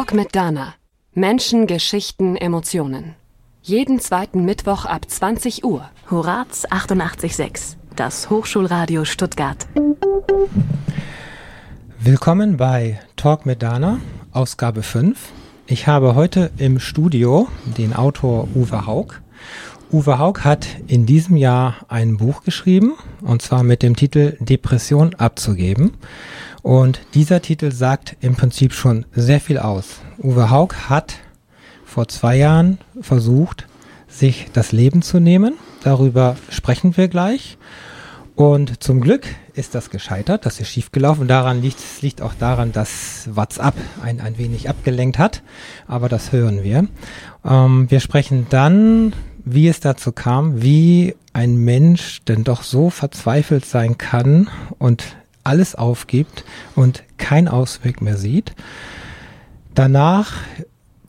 Talk mit Dana. Menschen, Geschichten, Emotionen. Jeden zweiten Mittwoch ab 20 Uhr. Horaz 88.6, das Hochschulradio Stuttgart. Willkommen bei Talk mit Dana, Ausgabe 5. Ich habe heute im Studio den Autor Uwe Haug. Uwe Haug hat in diesem Jahr ein Buch geschrieben, und zwar mit dem Titel Depression abzugeben. Und dieser Titel sagt im Prinzip schon sehr viel aus. Uwe Haug hat vor zwei Jahren versucht, sich das Leben zu nehmen. Darüber sprechen wir gleich. Und zum Glück ist das gescheitert, das ist schiefgelaufen. Daran liegt liegt auch daran, dass WhatsApp ein, ein wenig abgelenkt hat. Aber das hören wir. Ähm, wir sprechen dann, wie es dazu kam, wie ein Mensch denn doch so verzweifelt sein kann und alles aufgibt und keinen Ausweg mehr sieht. Danach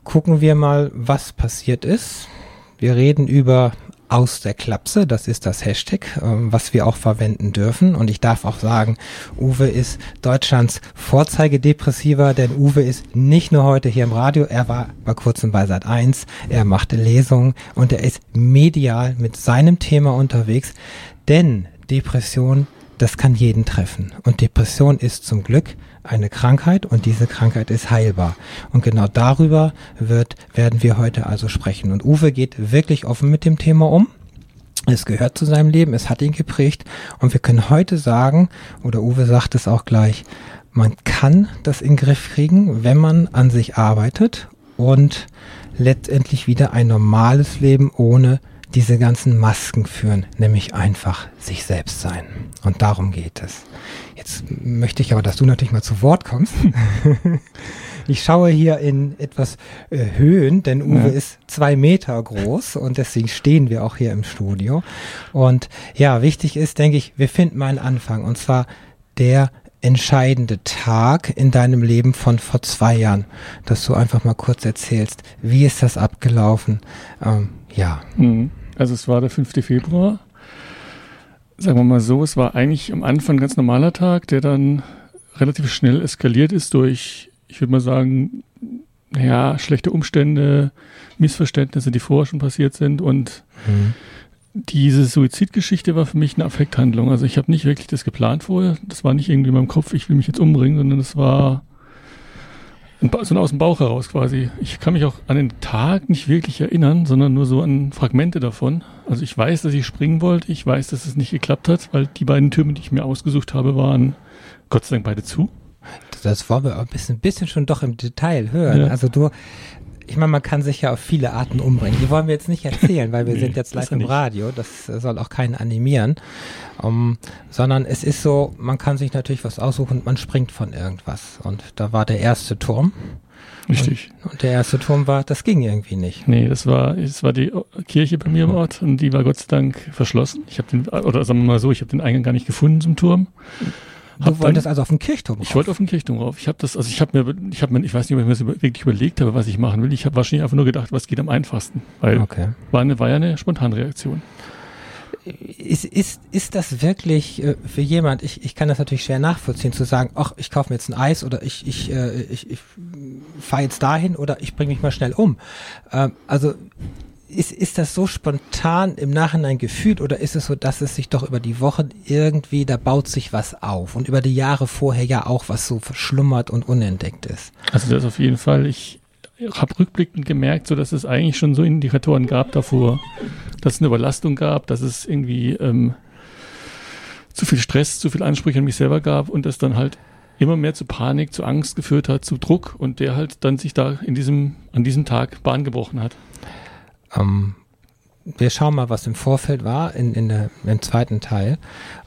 gucken wir mal, was passiert ist. Wir reden über aus der Klapse, das ist das Hashtag, ähm, was wir auch verwenden dürfen. Und ich darf auch sagen, Uwe ist Deutschlands Vorzeigedepressiver, denn Uwe ist nicht nur heute hier im Radio, er war bei kurzem bei Sat 1, er machte Lesungen und er ist medial mit seinem Thema unterwegs, denn Depression das kann jeden treffen. Und Depression ist zum Glück eine Krankheit und diese Krankheit ist heilbar. Und genau darüber wird, werden wir heute also sprechen. Und Uwe geht wirklich offen mit dem Thema um. Es gehört zu seinem Leben, es hat ihn geprägt und wir können heute sagen, oder Uwe sagt es auch gleich, man kann das in den Griff kriegen, wenn man an sich arbeitet und letztendlich wieder ein normales Leben ohne diese ganzen Masken führen, nämlich einfach sich selbst sein. Und darum geht es. Jetzt möchte ich aber, dass du natürlich mal zu Wort kommst. ich schaue hier in etwas äh, Höhen, denn Uwe ja. ist zwei Meter groß und deswegen stehen wir auch hier im Studio. Und ja, wichtig ist, denke ich, wir finden mal einen Anfang und zwar der entscheidende Tag in deinem Leben von vor zwei Jahren, dass du einfach mal kurz erzählst, wie ist das abgelaufen? Ähm, ja. Mhm. Also es war der 5. Februar. Sagen wir mal so, es war eigentlich am Anfang ein ganz normaler Tag, der dann relativ schnell eskaliert ist durch, ich würde mal sagen, ja, schlechte Umstände, Missverständnisse, die vorher schon passiert sind und mhm. diese Suizidgeschichte war für mich eine Affekthandlung. Also ich habe nicht wirklich das geplant vorher. Das war nicht irgendwie in meinem Kopf, ich will mich jetzt umbringen, sondern das war so aus dem Bauch heraus quasi. Ich kann mich auch an den Tag nicht wirklich erinnern, sondern nur so an Fragmente davon. Also ich weiß, dass ich springen wollte. Ich weiß, dass es nicht geklappt hat, weil die beiden Türme, die ich mir ausgesucht habe, waren Gott sei Dank beide zu. Das wollen wir ein bisschen, bisschen schon doch im Detail hören. Ja. Also du, ich meine, man kann sich ja auf viele Arten umbringen. Die wollen wir jetzt nicht erzählen, weil wir nee, sind jetzt live im nicht. Radio. Das soll auch keinen animieren. Um, sondern es ist so, man kann sich natürlich was aussuchen und man springt von irgendwas. Und da war der erste Turm. Richtig. Und, und, der erste Turm war, das ging irgendwie nicht. Nee, das war, es war die Kirche bei mir im Ort und die war Gott sei Dank verschlossen. Ich habe den, oder sagen wir mal so, ich habe den Eingang gar nicht gefunden zum Turm. Du wolltest also auf den Kirchturm rauf? Ich wollte auf den Kirchturm rauf. Ich habe das, also ich habe mir, ich habe mir, ich weiß nicht, ob ich mir das wirklich überlegt habe, was ich machen will. Ich habe wahrscheinlich einfach nur gedacht, was geht am einfachsten, weil okay. war eine, war ja eine Spontanreaktion. Ist, ist, ist das wirklich äh, für jemand, ich, ich kann das natürlich schwer nachvollziehen, zu sagen, ach, ich kaufe mir jetzt ein Eis oder ich, ich, äh, ich, ich fahre jetzt dahin oder ich bringe mich mal schnell um. Ähm, also ist, ist das so spontan im Nachhinein gefühlt oder ist es so, dass es sich doch über die Wochen irgendwie, da baut sich was auf und über die Jahre vorher ja auch was so verschlummert und unentdeckt ist? Also das auf jeden Fall. Ich habe rückblickend gemerkt, so dass es eigentlich schon so Indikatoren gab davor, dass es eine Überlastung gab, dass es irgendwie ähm, zu viel Stress, zu viel Ansprüche an mich selber gab und das dann halt immer mehr zu Panik, zu Angst geführt hat, zu Druck und der halt dann sich da in diesem, an diesem Tag Bahn gebrochen hat. Ähm, wir schauen mal, was im Vorfeld war, in, in der, im zweiten Teil.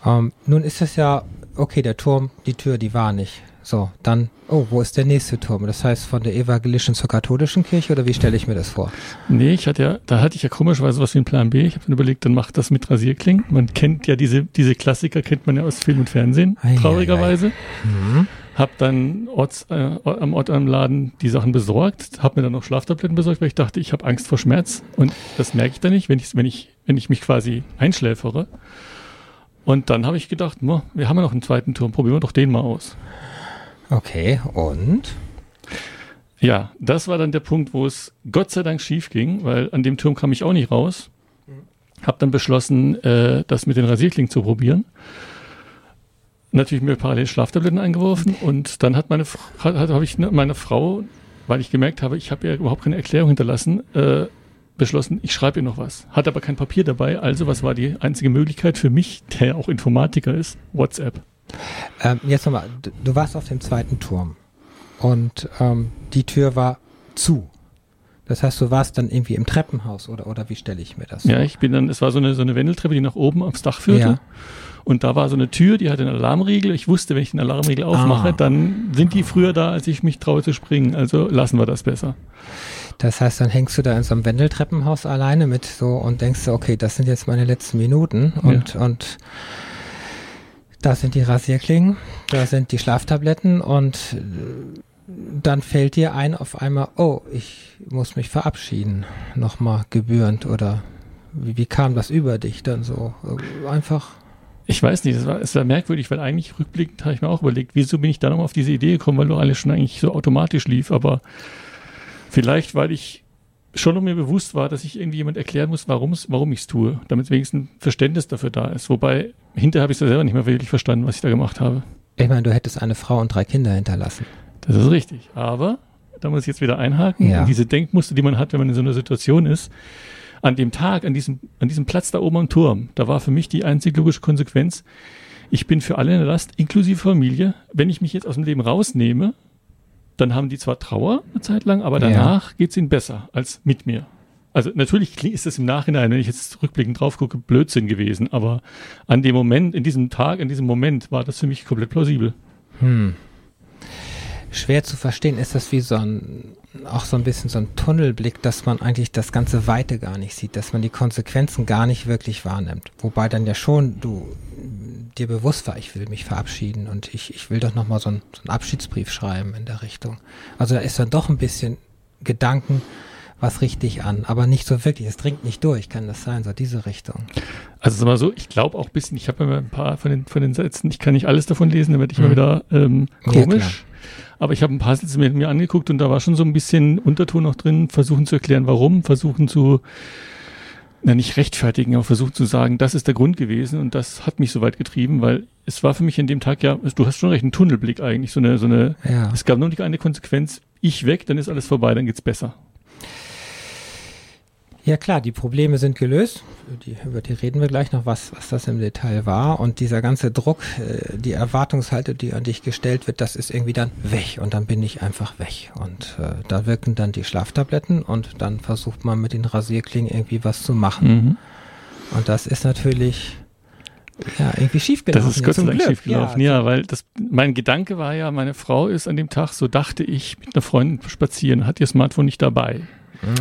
Ähm, nun ist es ja, okay, der Turm, die Tür, die war nicht. So, dann, oh, wo ist der nächste Turm? Das heißt von der evangelischen zur katholischen Kirche oder wie stelle ich mir das vor? Nee, ich hatte ja, da hatte ich ja komischerweise was wie einen Plan B. Ich habe dann überlegt, dann macht das mit Rasierklingen. Man kennt ja diese, diese Klassiker, kennt man ja aus Film und Fernsehen, traurigerweise. Ei, ei. Mhm habe dann Orts, äh, am Ort am Laden die Sachen besorgt, habe mir dann noch Schlaftabletten besorgt, weil ich dachte, ich habe Angst vor Schmerz und das merke ich dann nicht, wenn ich, wenn ich, wenn ich mich quasi einschläfere. Und dann habe ich gedacht, wir haben ja noch einen zweiten Turm, probieren wir doch den mal aus. Okay, und? Ja, das war dann der Punkt, wo es Gott sei Dank schief ging, weil an dem Turm kam ich auch nicht raus. Hab dann beschlossen, äh, das mit den Rasierklingen zu probieren. Natürlich mir parallel Schlaftabletten eingeworfen und dann hat meine hat, habe ich ne, meine Frau, weil ich gemerkt habe, ich habe ja überhaupt keine Erklärung hinterlassen, äh, beschlossen, ich schreibe ihr noch was. Hat aber kein Papier dabei, also was war die einzige Möglichkeit für mich, der auch Informatiker ist? WhatsApp. Ähm, jetzt nochmal, du, du warst auf dem zweiten Turm und ähm, die Tür war zu. Das heißt, du warst dann irgendwie im Treppenhaus oder, oder wie stelle ich mir das Ja, ich bin dann, es war so eine, so eine Wendeltreppe, die nach oben aufs Dach führte. Ja. Und da war so eine Tür, die hatte einen Alarmriegel. Ich wusste, wenn ich den Alarmriegel aufmache, Ah. dann sind die früher da, als ich mich traue zu springen. Also lassen wir das besser. Das heißt, dann hängst du da in so einem Wendeltreppenhaus alleine mit so und denkst du, okay, das sind jetzt meine letzten Minuten und, und da sind die Rasierklingen, da sind die Schlaftabletten und äh, dann fällt dir ein auf einmal, oh, ich muss mich verabschieden, nochmal gebührend oder wie, wie kam das über dich dann so? Einfach, Ich weiß nicht, es war, es war merkwürdig, weil eigentlich rückblickend habe ich mir auch überlegt, wieso bin ich da nochmal auf diese Idee gekommen, weil doch alles schon eigentlich so automatisch lief. Aber vielleicht, weil ich schon noch mir bewusst war, dass ich irgendwie jemand erklären muss, warum's, warum ich es tue, damit wenigstens ein Verständnis dafür da ist. Wobei, hinterher habe ich es selber nicht mehr wirklich verstanden, was ich da gemacht habe. ich meine, du hättest eine Frau und drei Kinder hinterlassen. Das ist richtig. Aber da muss ich jetzt wieder einhaken. Ja. Diese Denkmuster, die man hat, wenn man in so einer Situation ist, an dem Tag, an diesem, an diesem Platz da oben am Turm, da war für mich die einzig logische Konsequenz, ich bin für alle in der Last, inklusive Familie. Wenn ich mich jetzt aus dem Leben rausnehme, dann haben die zwar Trauer eine Zeit lang, aber Ja. danach geht es ihnen besser als mit mir. Also natürlich ist das im Nachhinein, wenn ich jetzt rückblickend drauf gucke, Blödsinn gewesen, aber an dem Moment, in diesem Tag, in diesem Moment war das für mich komplett plausibel. Hm. Schwer zu verstehen, ist das wie so ein, auch so ein bisschen so ein Tunnelblick, dass man eigentlich das ganze Weite gar nicht sieht, dass man die Konsequenzen gar nicht wirklich wahrnimmt. Wobei dann ja schon du dir bewusst war, ich will mich verabschieden und ich, ich will doch nochmal so, ein, so einen Abschiedsbrief schreiben in der Richtung. Also da ist dann doch ein bisschen Gedanken was richtig an, aber nicht so wirklich. Es dringt nicht durch, kann das sein, so diese Richtung. Also sag mal so, ich glaube auch ein bisschen, ich habe immer ein paar von den, von den Sätzen, ich kann nicht alles davon lesen, dann werde ich Mhm. immer wieder ähm, Ja, komisch. Aber ich habe ein paar Sätze mir, mir angeguckt und da war schon so ein bisschen Unterton noch drin, versuchen zu erklären, warum, versuchen zu, na nicht rechtfertigen, aber versuchen zu sagen, das ist der Grund gewesen und das hat mich so weit getrieben, weil es war für mich an dem Tag ja, du hast schon recht, ein Tunnelblick eigentlich, so eine, so eine, Ja. es gab nur nicht eine Konsequenz, ich weg, dann ist alles vorbei, dann geht's besser. Ja klar, die Probleme sind gelöst. Die, über die reden wir gleich noch, was, was das im Detail war. Und dieser ganze Druck, äh, die Erwartungshalte, die an dich gestellt wird, das ist irgendwie dann weg. Und dann bin ich einfach weg. Und äh, da wirken dann die Schlaftabletten und dann versucht man mit den Rasierklingen irgendwie was zu machen. Mhm. Und das ist natürlich ja irgendwie schiefgelaufen. Das ist Gott sei Dank Glück. schief gelaufen. Ja, weil das, mein Gedanke war ja, meine Frau ist an dem Tag, so dachte ich, mit einer Freundin spazieren, hat ihr Smartphone nicht dabei.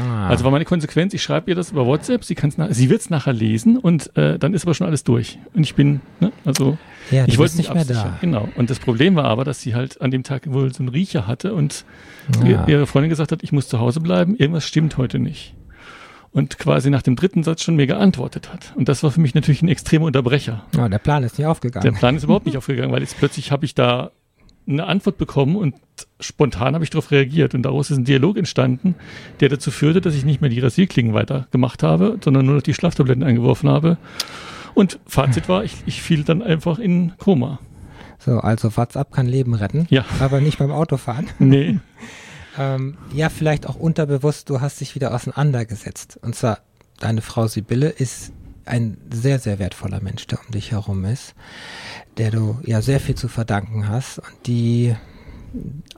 Ah. Also war meine Konsequenz, ich schreibe ihr das über WhatsApp, sie, kann's nach, sie wird es nachher lesen und äh, dann ist aber schon alles durch. Und ich bin, ne, also ja, ich wollte nicht mehr absichern. da. Genau. Und das Problem war aber, dass sie halt an dem Tag wohl so einen Riecher hatte und Ja. ihre Freundin gesagt hat, ich muss zu Hause bleiben, irgendwas stimmt heute nicht. Und quasi nach dem dritten Satz schon mir geantwortet hat. Und das war für mich natürlich ein extremer Unterbrecher. Ja, der Plan ist nicht Der aufgegangen. Plan ist überhaupt nicht aufgegangen, weil jetzt plötzlich habe ich da eine Antwort bekommen und spontan habe ich darauf reagiert. Und daraus ist ein Dialog entstanden, der dazu führte, dass ich nicht mehr die Rasierklingen weiter gemacht habe, sondern nur noch die Schlaftabletten eingeworfen habe. Und Fazit war, ich, ich fiel dann einfach in Koma. So, also WhatsApp kann Leben retten, Ja. aber nicht beim Autofahren. Nee. Ähm, ja, vielleicht auch unterbewusst, du hast dich wieder auseinandergesetzt. Und zwar, deine Frau Sibylle ist ein sehr, sehr wertvoller Mensch, der um dich herum ist, der du ja sehr viel zu verdanken hast und die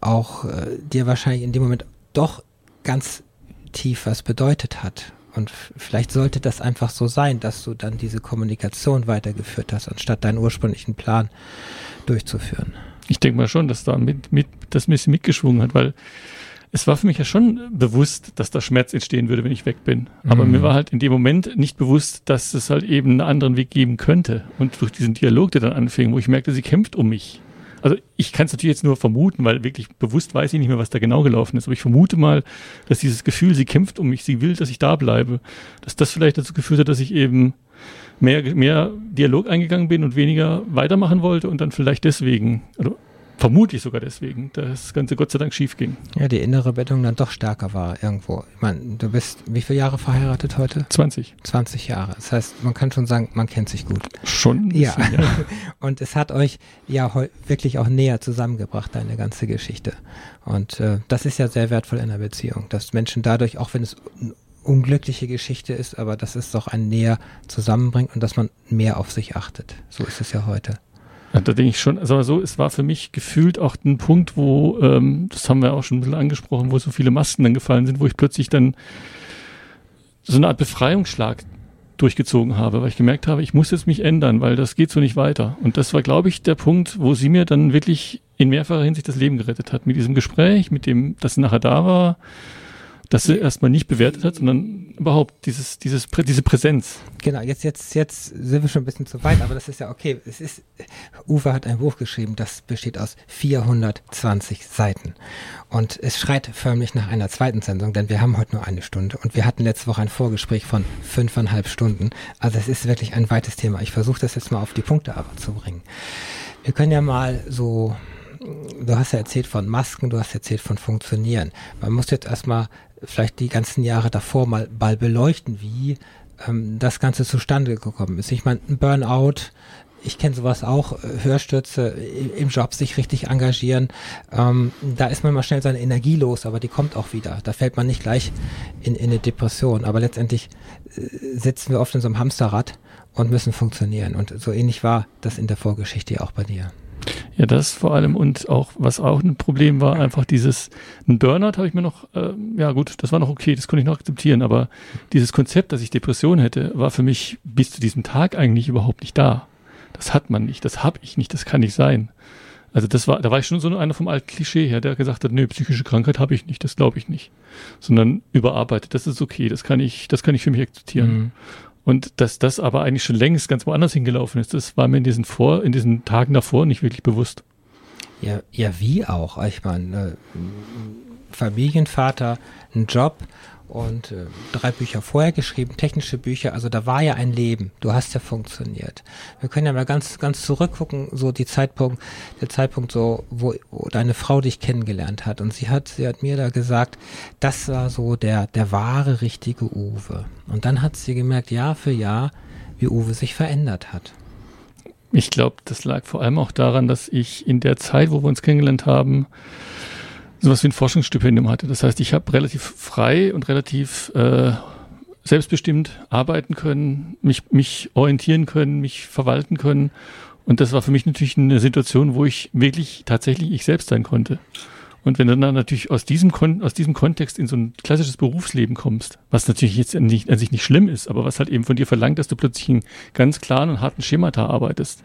auch äh, dir wahrscheinlich in dem Moment doch ganz tief was bedeutet hat. Und vielleicht sollte das einfach so sein, dass du dann diese Kommunikation weitergeführt hast, anstatt deinen ursprünglichen Plan durchzuführen. Ich denke mal schon, dass da mit, mit, das ein bisschen mitgeschwungen hat, weil es war für mich ja schon bewusst, dass da Schmerz entstehen würde, wenn ich weg bin. Aber Mhm. mir war halt in dem Moment nicht bewusst, dass es halt eben einen anderen Weg geben könnte. Und durch diesen Dialog, der dann anfing, wo ich merkte, sie kämpft um mich. Also ich kann es natürlich jetzt nur vermuten, weil wirklich bewusst weiß ich nicht mehr, was da genau gelaufen ist. Aber ich vermute mal, dass dieses Gefühl, sie kämpft um mich, sie will, dass ich da bleibe, dass das vielleicht dazu geführt hat, dass ich eben mehr, mehr Dialog eingegangen bin und weniger weitermachen wollte und dann vielleicht deswegen, also vermutlich sogar deswegen, dass das Ganze Gott sei Dank schief ging. Ja, die innere Bindung dann doch stärker war irgendwo. Ich meine, du bist wie viele Jahre verheiratet heute? 20. 20 Jahre. Das heißt, man kann schon sagen, man kennt sich gut. Schon? Ja. ja. Und es hat euch ja wirklich auch näher zusammengebracht, deine ganze Geschichte. Und äh, das ist ja sehr wertvoll in einer Beziehung, dass Menschen dadurch, auch wenn es eine unglückliche Geschichte ist, aber dass es doch ein näher zusammenbringt und dass man mehr auf sich achtet. So ist es ja heute. Ja, da denke ich schon, also so, es war für mich gefühlt auch ein Punkt, wo, ähm, das haben wir auch schon ein bisschen angesprochen, wo so viele Masken dann gefallen sind, wo ich plötzlich dann so eine Art Befreiungsschlag durchgezogen habe, weil ich gemerkt habe, ich muss jetzt mich ändern, weil das geht so nicht weiter. Und das war, glaube ich, der Punkt, wo sie mir dann wirklich in mehrfacher Hinsicht das Leben gerettet hat. Mit diesem Gespräch, mit dem, dass sie nachher da war, dass sie erstmal nicht bewertet hat, sondern überhaupt dieses, dieses, diese Präsenz. Genau, jetzt, jetzt, jetzt sind wir schon ein bisschen zu weit, aber das ist ja okay. Es ist, Uwe hat ein Buch geschrieben, das besteht aus 420 Seiten. Und es schreit förmlich nach einer zweiten Sendung, denn wir haben heute nur eine Stunde und wir hatten letzte Woche ein Vorgespräch von fünfeinhalb Stunden. Also es ist wirklich ein weites Thema. Ich versuche das jetzt mal auf die Punkte aber zu bringen. Wir können ja mal so du hast ja erzählt von Masken, du hast erzählt von Funktionieren. Man muss jetzt erstmal vielleicht die ganzen Jahre davor mal, mal beleuchten, wie ähm, das Ganze zustande gekommen ist. Ich meine, ein Burnout, ich kenne sowas auch, äh, Hörstürze im Job sich richtig engagieren. Ähm, da ist man mal schnell seine Energie los, aber die kommt auch wieder. Da fällt man nicht gleich in, in eine Depression. Aber letztendlich äh, sitzen wir oft in so einem Hamsterrad und müssen funktionieren. Und so ähnlich war das in der Vorgeschichte auch bei dir. Ja, das vor allem und auch, was auch ein Problem war, einfach dieses, ein Burnout habe ich mir noch, äh, ja gut, das war noch okay, das konnte ich noch akzeptieren, aber dieses Konzept, dass ich Depression hätte, war für mich bis zu diesem Tag eigentlich überhaupt nicht da. Das hat man nicht, das habe ich nicht, das kann nicht sein. Also das war, da war ich schon so einer vom alten Klischee her, der gesagt hat, nö, psychische Krankheit habe ich nicht, das glaube ich nicht. Sondern überarbeitet, das ist okay, das kann ich, das kann ich für mich akzeptieren. Mhm. Und dass das aber eigentlich schon längst ganz woanders hingelaufen ist, das war mir in diesen vor, in diesen Tagen davor nicht wirklich bewusst. Ja, ja, wie auch. Ich meine, äh, Familienvater, ein Job und äh, drei Bücher vorher geschrieben, technische Bücher, also da war ja ein Leben. Du hast ja funktioniert. Wir können ja mal ganz, ganz zurückgucken, so die Zeitpunkt, der Zeitpunkt so, wo, wo deine Frau dich kennengelernt hat. Und sie hat, sie hat mir da gesagt, das war so der, der wahre, richtige Uwe. Und dann hat sie gemerkt, Jahr für Jahr, wie Uwe sich verändert hat. Ich glaube, das lag vor allem auch daran, dass ich in der Zeit, wo wir uns kennengelernt haben, sowas wie ein Forschungsstipendium hatte. Das heißt, ich habe relativ frei und relativ äh, selbstbestimmt arbeiten können, mich, mich orientieren können, mich verwalten können. Und das war für mich natürlich eine Situation, wo ich wirklich tatsächlich ich selbst sein konnte. Und wenn du dann natürlich aus diesem, Kon aus diesem Kontext in so ein klassisches Berufsleben kommst, was natürlich jetzt nicht, an sich nicht schlimm ist, aber was halt eben von dir verlangt, dass du plötzlich einen ganz klaren und harten Schemata arbeitest,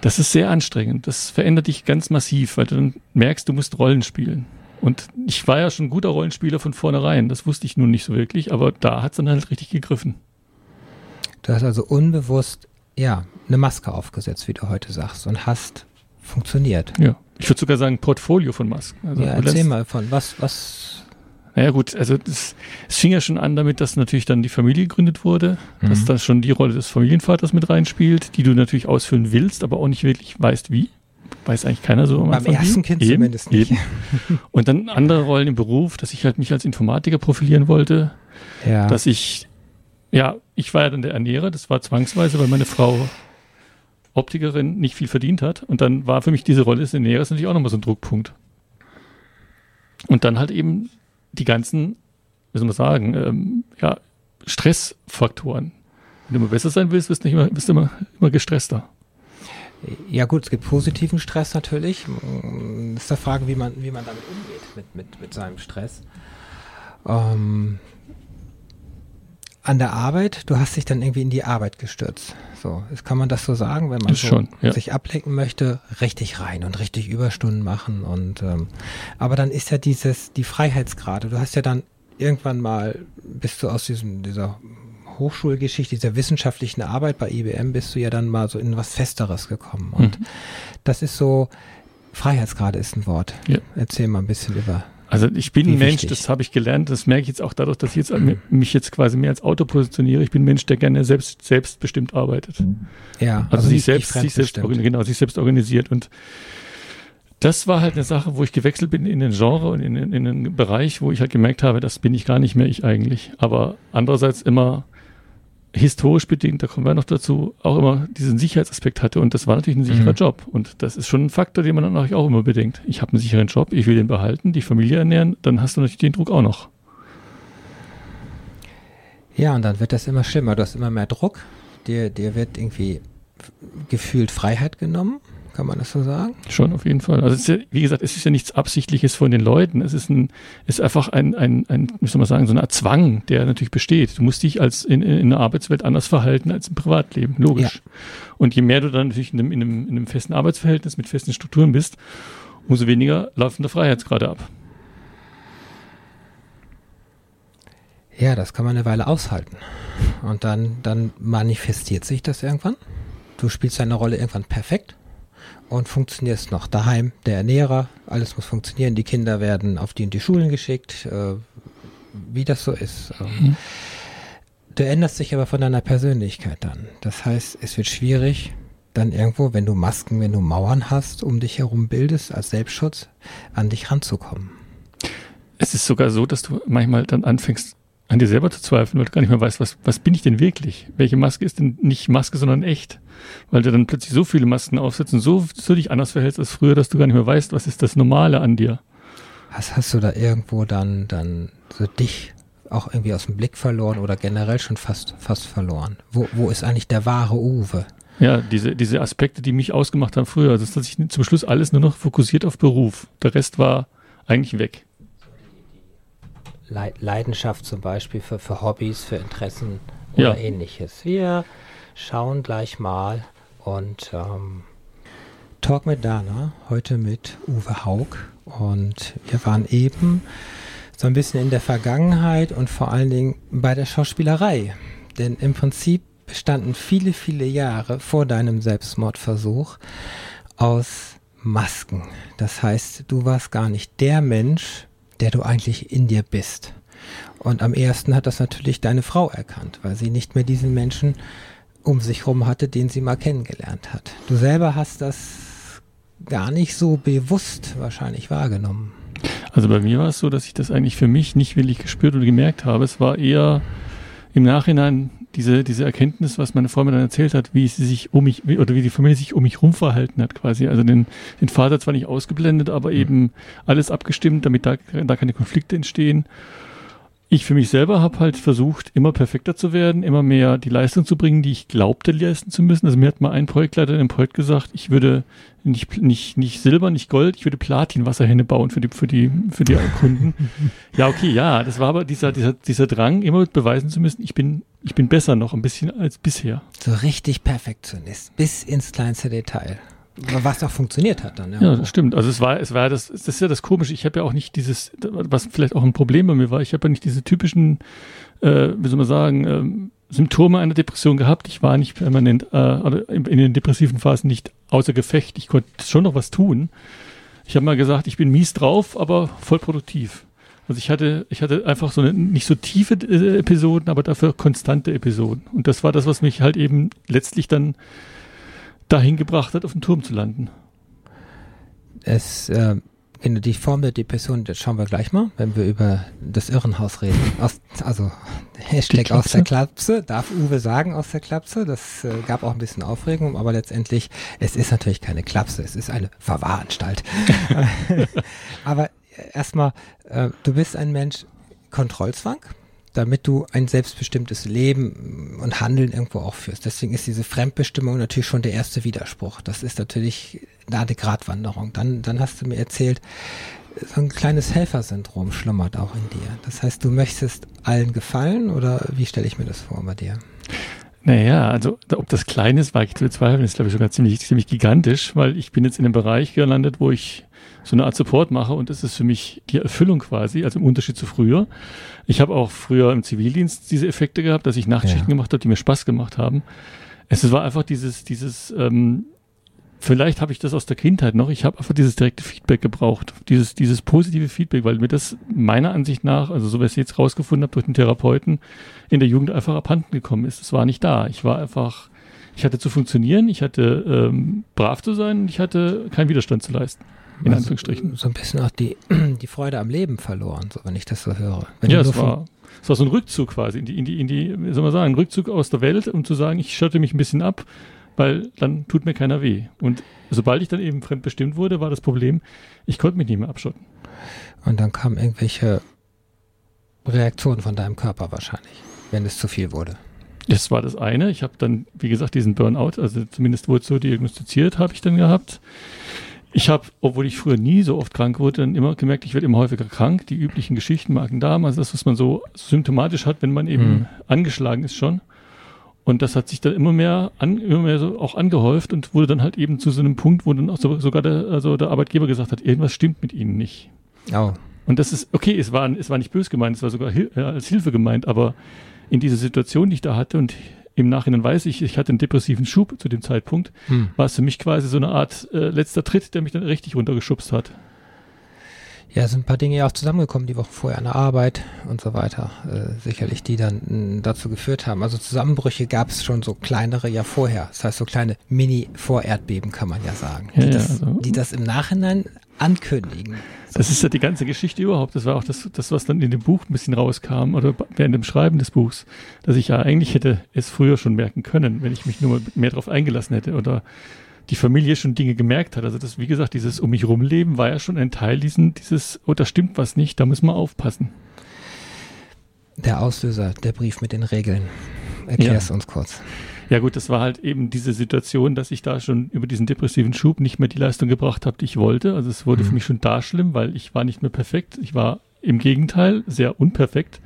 das ist sehr anstrengend. Das verändert dich ganz massiv, weil du dann merkst, du musst Rollen spielen. Und ich war ja schon ein guter Rollenspieler von vornherein. Das wusste ich nun nicht so wirklich, aber da hat es dann halt richtig gegriffen. Du hast also unbewusst, ja, eine Maske aufgesetzt, wie du heute sagst, und hast funktioniert. Ja. Ich würde sogar sagen, Portfolio von Masken. Also ja, erzähl mal von was, was naja gut, also es fing ja schon an damit, dass natürlich dann die Familie gegründet wurde, mhm. dass da schon die Rolle des Familienvaters mit reinspielt, die du natürlich ausfüllen willst, aber auch nicht wirklich weißt wie. Weiß eigentlich keiner so am Beim ersten Kind eben, zumindest nicht. Eben. Und dann andere Rollen im Beruf, dass ich halt mich als Informatiker profilieren wollte, ja. dass ich, ja, ich war ja dann der Ernährer, das war zwangsweise, weil meine Frau Optikerin nicht viel verdient hat. Und dann war für mich diese Rolle des Ernährers natürlich auch nochmal so ein Druckpunkt. Und dann halt eben die ganzen, wie soll man sagen, ähm, ja, Stressfaktoren. Wenn du immer besser sein willst, bist du immer, bist immer, immer gestresster. Ja gut, es gibt positiven Stress natürlich. Es ist die Frage, wie man, wie man damit umgeht, mit, mit, mit seinem Stress. Ähm, an der Arbeit, du hast dich dann irgendwie in die Arbeit gestürzt. So, jetzt kann man das so sagen, wenn man so schon, ja. sich ablenken möchte, richtig rein und richtig Überstunden machen und ähm, aber dann ist ja dieses die Freiheitsgrade. Du hast ja dann irgendwann mal bist du aus diesem dieser Hochschulgeschichte, dieser wissenschaftlichen Arbeit bei IBM bist du ja dann mal so in was Festeres gekommen und mhm. das ist so Freiheitsgrade ist ein Wort. Ja. Erzähl mal ein bisschen über also ich bin ein Mensch, das habe ich gelernt, das merke ich jetzt auch dadurch, dass ich jetzt mhm. mich jetzt quasi mehr als Auto positioniere. Ich bin ein Mensch, der gerne selbst selbstbestimmt arbeitet. Ja, also, also sich selbst, sich selbst genau, sich selbst organisiert und das war halt eine Sache, wo ich gewechselt bin in den Genre und in, in, in den Bereich, wo ich halt gemerkt habe, das bin ich gar nicht mehr ich eigentlich. Aber andererseits immer historisch bedingt, da kommen wir noch dazu, auch immer diesen Sicherheitsaspekt hatte und das war natürlich ein sicherer mhm. Job und das ist schon ein Faktor, den man dann auch immer bedenkt. Ich habe einen sicheren Job, ich will den behalten, die Familie ernähren, dann hast du natürlich den Druck auch noch. Ja, und dann wird das immer schlimmer, du hast immer mehr Druck, dir, dir wird irgendwie gefühlt Freiheit genommen kann man das so sagen? Schon, auf jeden Fall. Also ja, wie gesagt, es ist ja nichts Absichtliches von den Leuten. Es ist ein, es ist einfach ein, ein, ein, wie soll man sagen, so Art Zwang, der natürlich besteht. Du musst dich als in, in der Arbeitswelt anders verhalten als im Privatleben, logisch. Ja. Und je mehr du dann natürlich in einem, in, einem, in einem festen Arbeitsverhältnis mit festen Strukturen bist, umso weniger laufen da Freiheitsgrade ab. Ja, das kann man eine Weile aushalten. Und dann, dann manifestiert sich das irgendwann. Du spielst deine Rolle irgendwann perfekt und funktionierst noch daheim. Der Ernährer, alles muss funktionieren. Die Kinder werden auf die in die Schulen geschickt, äh, wie das so ist. Ähm, mhm. Du änderst dich aber von deiner Persönlichkeit dann. Das heißt, es wird schwierig, dann irgendwo, wenn du Masken, wenn du Mauern hast, um dich herum bildest, als Selbstschutz, an dich ranzukommen. Es ist sogar so, dass du manchmal dann anfängst, an dir selber zu zweifeln, weil du gar nicht mehr weißt, was, was bin ich denn wirklich? Welche Maske ist denn nicht Maske, sondern echt? Weil du dann plötzlich so viele Masken aufsetzt und so, so dich anders verhältst als früher, dass du gar nicht mehr weißt, was ist das Normale an dir. Was hast du da irgendwo dann, dann so dich auch irgendwie aus dem Blick verloren oder generell schon fast, fast verloren? Wo, wo ist eigentlich der wahre Uwe? Ja, diese, diese Aspekte, die mich ausgemacht haben früher, also dass ich zum Schluss alles nur noch fokussiert auf Beruf. Der Rest war eigentlich weg. Leidenschaft zum Beispiel für, für Hobbys, für Interessen oder ja. ähnliches. Wir schauen gleich mal und ähm, Talk mit Dana, heute mit Uwe Haug. Und wir waren eben so ein bisschen in der Vergangenheit und vor allen Dingen bei der Schauspielerei. Denn im Prinzip bestanden viele, viele Jahre vor deinem Selbstmordversuch aus Masken. Das heißt, du warst gar nicht der Mensch, der du eigentlich in dir bist. Und am ersten hat das natürlich deine Frau erkannt, weil sie nicht mehr diesen Menschen um sich herum hatte, den sie mal kennengelernt hat. Du selber hast das gar nicht so bewusst wahrscheinlich wahrgenommen. Also bei mir war es so, dass ich das eigentlich für mich nicht wirklich gespürt oder gemerkt habe. Es war eher im Nachhinein diese, diese Erkenntnis, was meine Frau mir dann erzählt hat, wie sie sich um mich, oder wie die Familie sich um mich rum verhalten hat, quasi. Also den, den Vater zwar nicht ausgeblendet, aber mhm. eben alles abgestimmt, damit da, da keine Konflikte entstehen. Ich für mich selber habe halt versucht, immer perfekter zu werden, immer mehr die Leistung zu bringen, die ich glaubte leisten zu müssen. Also mir hat mal ein Projektleiter in einem Projekt gesagt, ich würde nicht, nicht, nicht Silber, nicht Gold, ich würde Platin-Wasserhähne bauen für die, für die, für die Kunden. ja, okay, ja, das war aber dieser, dieser, dieser Drang, immer beweisen zu müssen, ich bin, ich bin besser noch ein bisschen als bisher. So richtig Perfektionist, bis ins kleinste Detail. Was auch funktioniert hat dann. Ja, ja das stimmt. Also es war, es war das, das ist ja das Komische. Ich habe ja auch nicht dieses, was vielleicht auch ein Problem bei mir war. Ich habe ja nicht diese typischen, äh, wie soll man sagen, äh, Symptome einer Depression gehabt. Ich war nicht permanent, äh, oder in, in den depressiven Phasen nicht außer Gefecht. Ich konnte schon noch was tun. Ich habe mal gesagt, ich bin mies drauf, aber voll produktiv. Also ich hatte, ich hatte einfach so eine, nicht so tiefe äh, Episoden, aber dafür konstante Episoden. Und das war das, was mich halt eben letztlich dann dahin gebracht hat, auf dem Turm zu landen. Es, äh, die Form der Depression, das schauen wir gleich mal, wenn wir über das Irrenhaus reden. Aus, also Hashtag aus der Klapse, darf Uwe sagen aus der Klapse. Das äh, gab auch ein bisschen Aufregung, aber letztendlich, es ist natürlich keine Klapse, es ist eine Verwahranstalt. aber erstmal, äh, du bist ein Mensch, Kontrollzwang, damit du ein selbstbestimmtes Leben und Handeln irgendwo auch führst. Deswegen ist diese Fremdbestimmung natürlich schon der erste Widerspruch. Das ist natürlich da eine Gratwanderung. Dann, dann hast du mir erzählt, so ein kleines Helfersyndrom schlummert auch in dir. Das heißt, du möchtest allen gefallen oder wie stelle ich mir das vor bei dir? Naja, also ob das klein ist, war ich zu bezweifeln, ist glaube ich sogar ziemlich, ziemlich gigantisch, weil ich bin jetzt in einem Bereich gelandet, wo ich so eine Art Support mache und das ist für mich die Erfüllung quasi, also im Unterschied zu früher. Ich habe auch früher im Zivildienst diese Effekte gehabt, dass ich Nachtschichten ja. gemacht habe, die mir Spaß gemacht haben. Es war einfach dieses, dieses, ähm, vielleicht habe ich das aus der Kindheit noch, ich habe einfach dieses direkte Feedback gebraucht, dieses, dieses positive Feedback, weil mir das meiner Ansicht nach, also so wie ich es jetzt rausgefunden habe durch den Therapeuten, in der Jugend einfach abhanden gekommen ist. Es war nicht da. Ich war einfach, ich hatte zu funktionieren, ich hatte ähm, brav zu sein und ich hatte keinen Widerstand zu leisten. in also Anführungsstrichen. So ein bisschen auch die, die Freude am Leben verloren, so wenn ich das so höre. Wenn ja, es war, es war so ein Rückzug quasi in die, in die, in die, wie soll man sagen, ein Rückzug aus der Welt, um zu sagen, ich schotte mich ein bisschen ab, weil dann tut mir keiner weh. Und sobald ich dann eben fremdbestimmt wurde, war das Problem, ich konnte mich nicht mehr abschotten. Und dann kamen irgendwelche Reaktionen von deinem Körper wahrscheinlich, wenn es zu viel wurde. Das war das eine. Ich habe dann, wie gesagt, diesen Burnout, also zumindest wurde so diagnostiziert, habe ich dann gehabt. Ich habe, obwohl ich früher nie so oft krank wurde, dann immer gemerkt, ich werde immer häufiger krank. Die üblichen Geschichten, Magen-Darm, also das, was man so symptomatisch hat, wenn man eben mhm. angeschlagen ist schon. Und das hat sich dann immer mehr, an, immer mehr so auch angehäuft und wurde dann halt eben zu so einem Punkt, wo dann auch so, sogar der, also der Arbeitgeber gesagt hat, irgendwas stimmt mit ihnen nicht. Oh. Und das ist, okay, es war, es war nicht bös gemeint, es war sogar hil äh, als Hilfe gemeint, aber in dieser Situation, die ich da hatte und im Nachhinein weiß ich, ich hatte einen depressiven Schub zu dem Zeitpunkt, hm. war es für mich quasi so eine Art äh, letzter Tritt, der mich dann richtig runtergeschubst hat. Ja, es sind ein paar Dinge ja auch zusammengekommen, die Woche vorher an der Arbeit und so weiter, äh, sicherlich, die dann mh, dazu geführt haben. Also Zusammenbrüche gab es schon so kleinere ja vorher. Das heißt, so kleine Mini-Vorerdbeben kann man ja sagen, ja, die, das, also. die das im Nachhinein ankündigen. Das ist ja die ganze Geschichte überhaupt. Das war auch das, das, was dann in dem Buch ein bisschen rauskam oder während dem Schreiben des Buchs, dass ich ja eigentlich hätte es früher schon merken können, wenn ich mich nur mehr darauf eingelassen hätte oder die Familie schon Dinge gemerkt hat. Also das, wie gesagt, dieses um mich rumleben war ja schon ein Teil diesen, dieses, oh, da stimmt was nicht, da muss man aufpassen. Der Auslöser, der Brief mit den Regeln. Erklär es ja. uns kurz. Ja gut, das war halt eben diese Situation, dass ich da schon über diesen depressiven Schub nicht mehr die Leistung gebracht habe, die ich wollte. Also es wurde mhm. für mich schon da schlimm, weil ich war nicht mehr perfekt. Ich war im Gegenteil sehr unperfekt.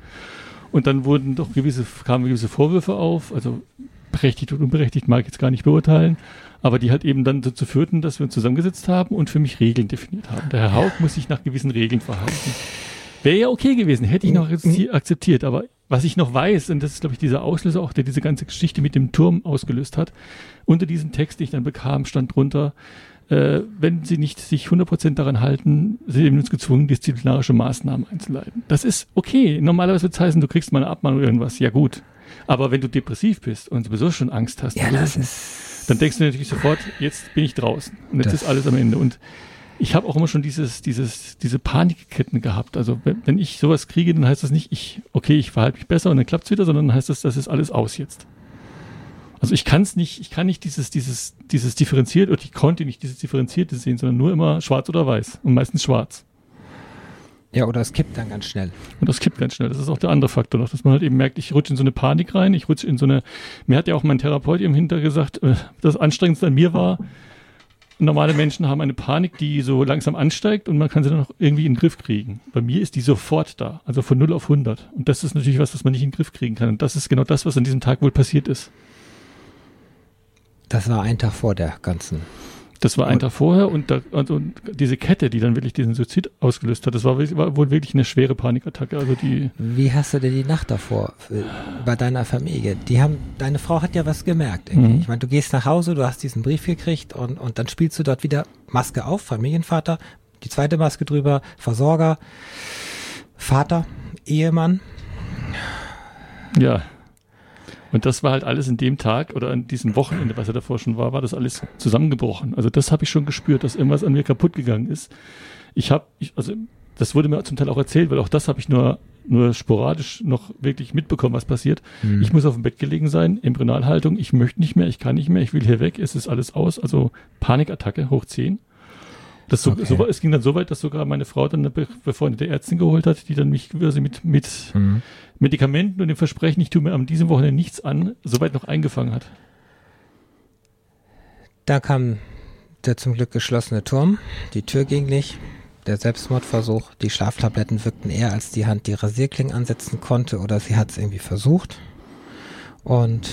Und dann wurden doch gewisse, kamen gewisse Vorwürfe auf, also berechtigt und unberechtigt mag ich jetzt gar nicht beurteilen, aber die halt eben dann dazu führten, dass wir uns zusammengesetzt haben und für mich Regeln definiert haben. Der Herr Haug muss sich nach gewissen Regeln verhalten. Wäre ja okay gewesen, hätte ich noch akzeptiert, aber was ich noch weiß, und das ist, glaube ich, dieser Auslöser auch, der diese ganze Geschichte mit dem Turm ausgelöst hat, unter diesem Text, den ich dann bekam, stand drunter, äh, wenn sie nicht sich 100% daran halten, sind sie uns gezwungen, disziplinarische Maßnahmen einzuleiten. Das ist okay. Normalerweise wird es heißen, du kriegst mal eine Abmahnung oder irgendwas. Ja gut. Aber wenn du depressiv bist und sowieso schon Angst hast, ja, das ist, dann denkst du natürlich sofort, jetzt bin ich draußen und jetzt ist alles am Ende. Und ich habe auch immer schon dieses, dieses, diese Panikketten gehabt. Also wenn, wenn, ich sowas kriege, dann heißt das nicht, ich, okay, ich verhalte mich besser und dann klappt es wieder, sondern dann heißt das, das ist alles aus jetzt. Also ich kann es nicht, ich kann nicht dieses, dieses, dieses differenziert oder ich konnte nicht dieses differenzierte sehen, sondern nur immer schwarz oder weiß und meistens schwarz. Ja, oder es kippt dann ganz schnell. Und das kippt ganz schnell. Das ist auch der andere Faktor noch, dass man halt eben merkt, ich rutsche in so eine Panik rein, ich rutsche in so eine, mir hat ja auch mein Therapeut im Hinter gesagt, äh, das Anstrengendste an mir war, normale Menschen haben eine Panik, die so langsam ansteigt und man kann sie dann noch irgendwie in den Griff kriegen. Bei mir ist die sofort da, also von 0 auf 100. Und das ist natürlich was, was man nicht in den Griff kriegen kann. Und das ist genau das, was an diesem Tag wohl passiert ist. Das war ein Tag vor der ganzen das war ein Tag vorher und, da, und, und, diese Kette, die dann wirklich diesen Suizid ausgelöst hat, das war, war, wohl wirklich eine schwere Panikattacke. Also die Wie hast du denn die Nacht davor äh, bei deiner Familie? Die haben, deine Frau hat ja was gemerkt. Mhm. Ich meine, du gehst nach Hause, du hast diesen Brief gekriegt und, und dann spielst du dort wieder Maske auf, Familienvater, die zweite Maske drüber, Versorger, Vater, Ehemann. Ja, und das war halt alles in dem Tag oder an diesem Wochenende, was er davor schon war, war das alles zusammengebrochen. Also das habe ich schon gespürt, dass irgendwas an mir kaputt gegangen ist. Ich habe, also das wurde mir zum Teil auch erzählt, weil auch das habe ich nur nur sporadisch noch wirklich mitbekommen, was passiert. Mhm. Ich muss auf dem Bett gelegen sein, Embryonalhaltung, ich möchte nicht mehr, ich kann nicht mehr, ich will hier weg, es ist alles aus, also Panikattacke hoch 10. Das so, okay. so, es ging dann so weit, dass sogar meine Frau dann eine befreundete Ärztin geholt hat, die dann mich quasi mit, mit mhm. Medikamenten und dem Versprechen, ich tue mir an diesem Wochenende nichts an, soweit noch eingefangen hat. Da kam der zum Glück geschlossene Turm, die Tür ging nicht, der Selbstmordversuch, die Schlaftabletten wirkten eher, als die Hand die Rasierklingen ansetzen konnte oder sie hat es irgendwie versucht. Und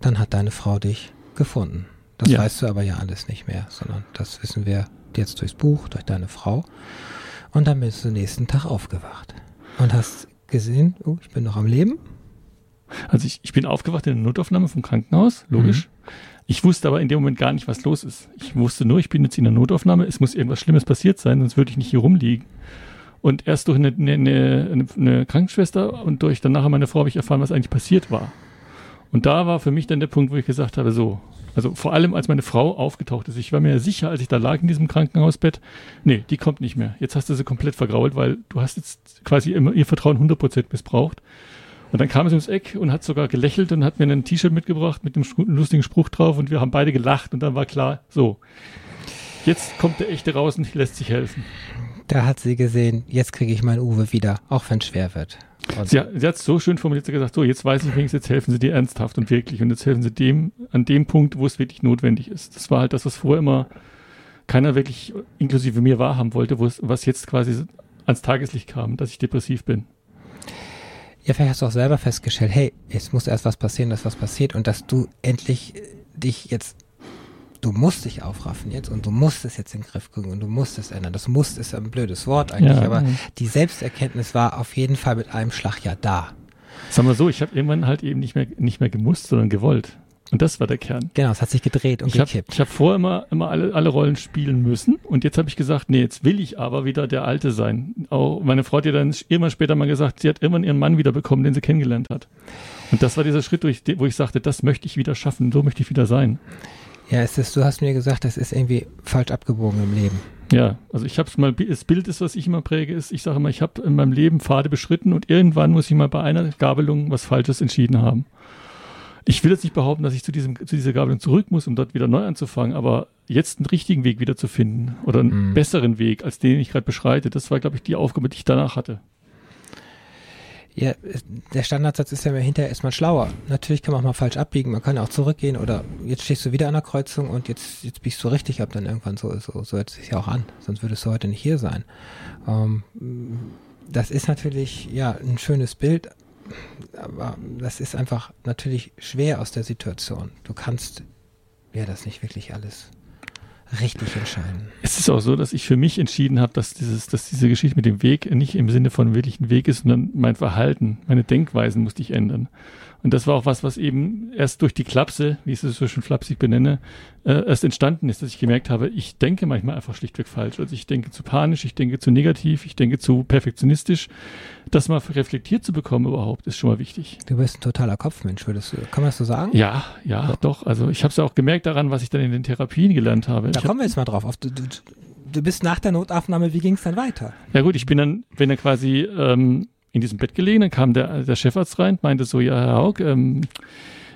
dann hat deine Frau dich gefunden. Das ja. weißt du aber ja alles nicht mehr, sondern das wissen wir jetzt durchs Buch, durch deine Frau. Und dann bist du nächsten Tag aufgewacht und hast gesehen, oh, ich bin noch am Leben. Also ich, ich bin aufgewacht in der Notaufnahme vom Krankenhaus, logisch. Mhm. Ich wusste aber in dem Moment gar nicht, was los ist. Ich wusste nur, ich bin jetzt in der Notaufnahme, es muss irgendwas Schlimmes passiert sein, sonst würde ich nicht hier rumliegen. Und erst durch eine, eine, eine, eine Krankenschwester und durch danach meine Frau habe ich erfahren, was eigentlich passiert war. Und da war für mich dann der Punkt, wo ich gesagt habe, so, Also vor allem, als meine Frau aufgetaucht ist. Ich war mir sicher, als ich da lag in diesem Krankenhausbett, nee, die kommt nicht mehr. Jetzt hast du sie komplett vergrault, weil du hast jetzt quasi immer ihr Vertrauen 100% missbraucht. Und dann kam sie ums Eck und hat sogar gelächelt und hat mir ein T-Shirt mitgebracht mit dem lustigen Spruch drauf und wir haben beide gelacht und dann war klar, so, jetzt kommt der echte raus und lässt sich helfen. Da hat sie gesehen, jetzt kriege ich meinen Uwe wieder, auch wenn es schwer wird. Und sie, sie hat es so schön formuliert, sie hat gesagt, so, jetzt weiß ich wenigstens, jetzt helfen sie dir ernsthaft und wirklich und jetzt helfen sie dem an dem Punkt, wo es wirklich notwendig ist. Das war halt das, was vorher immer keiner wirklich, inklusive mir, wahrhaben wollte, wo es, was jetzt quasi ans Tageslicht kam, dass ich depressiv bin. Ja, vielleicht hast du auch selber festgestellt, hey, es muss erst was passieren, dass was passiert und dass du endlich dich jetzt, du musst dich aufraffen jetzt und du musst es jetzt in den Griff kriegen und du musst es ändern. Das muss ist ein blödes Wort eigentlich, Ja. aber die Selbsterkenntnis war auf jeden Fall mit einem Schlag ja da. Sagen wir so, ich habe irgendwann halt eben nicht mehr, nicht mehr gemusst, sondern gewollt. Und das war der Kern. Genau, es hat sich gedreht und Ich habe gekippt. ich hab vorher immer, immer alle, alle Rollen spielen müssen und jetzt habe ich gesagt, nee, jetzt will ich aber wieder der Alte sein. Auch meine Frau hat ja dann immer später mal gesagt, sie hat irgendwann ihren Mann wieder bekommen, den sie kennengelernt hat. Und das war dieser Schritt, wo ich, wo ich sagte, das möchte ich wieder schaffen, so möchte ich wieder sein. Ja, es ist, du hast mir gesagt, das ist irgendwie falsch abgebogen im Leben. Ja, also ich habe es mal, das Bild ist, was ich immer präge, ist, ich sage immer, ich habe in meinem Leben Pfade beschritten und irgendwann muss ich mal bei einer Gabelung was Falsches entschieden haben. Ich will jetzt nicht behaupten, dass ich zu, diesem, zu dieser Gabelung zurück muss, um dort wieder neu anzufangen, aber jetzt einen richtigen Weg wieder zu finden oder einen Mhm. besseren Weg, als den ich gerade beschreite, das war, glaube ich, die Aufgabe, die ich danach hatte. Ja, es- der Standardsatz ist ja immer hinterher ist man schlauer. Natürlich kann man auch mal falsch abbiegen, man kann auch zurückgehen oder jetzt stehst du wieder an der Kreuzung und jetzt, jetzt biegst du richtig ab, dann irgendwann so, so, so hört es sich ja auch an, sonst würdest du heute nicht hier sein. Ähm, das ist natürlich, ja, ein schönes Bild, aber das ist einfach natürlich schwer aus der Situation. Du kannst ja das nicht wirklich alles richtig entscheiden. Es ist auch so, dass ich für mich entschieden habe, dass dieses, dass diese Geschichte mit dem Weg nicht im Sinne von wirklich ein Weg ist, sondern mein Verhalten, meine Denkweisen musste ich ändern. Und das war auch was, was eben erst durch die Klapse, wie ich es so schön flapsig benenne, äh, erst entstanden ist, dass ich gemerkt habe, ich denke manchmal einfach schlichtweg falsch. Also ich denke zu panisch, ich denke zu negativ, ich denke zu perfektionistisch. Das mal reflektiert zu bekommen überhaupt, ist schon mal wichtig. Du bist ein totaler Kopfmensch, würdest du, kann man das so sagen? Ja, ja, doch. Also ich habe es ja auch gemerkt daran, was ich dann in den Therapien gelernt habe. Da Ich hab- kommen wir jetzt mal drauf. Auf, du, du, du bist nach der Notaufnahme, wie ging es dann weiter? Ja gut, ich bin dann, bin dann quasi ähm, in diesem Bett gelegen, dann kam der, der Chefarzt rein, meinte so, ja, Herr Haug, ähm,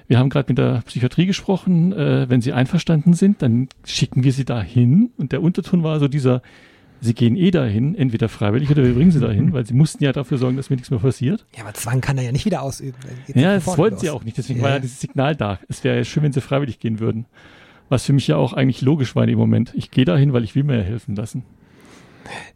wir haben gerade mit der Psychiatrie gesprochen, äh, wenn Sie einverstanden sind, dann schicken wir Sie da hin. Und der Unterton war so dieser, Sie gehen eh dahin, entweder freiwillig oder wir bringen Sie dahin, weil Sie mussten ja dafür sorgen, dass mir nichts mehr passiert. Ja, aber Zwang kann er ja nicht wieder ausüben. Ja, das wollten los. Sie auch nicht, deswegen Ja. war ja dieses Signal da. Es wäre ja schön, wenn Sie freiwillig gehen würden. Was für mich ja auch eigentlich logisch war in dem Moment. Ich gehe dahin, weil ich will mir ja helfen lassen.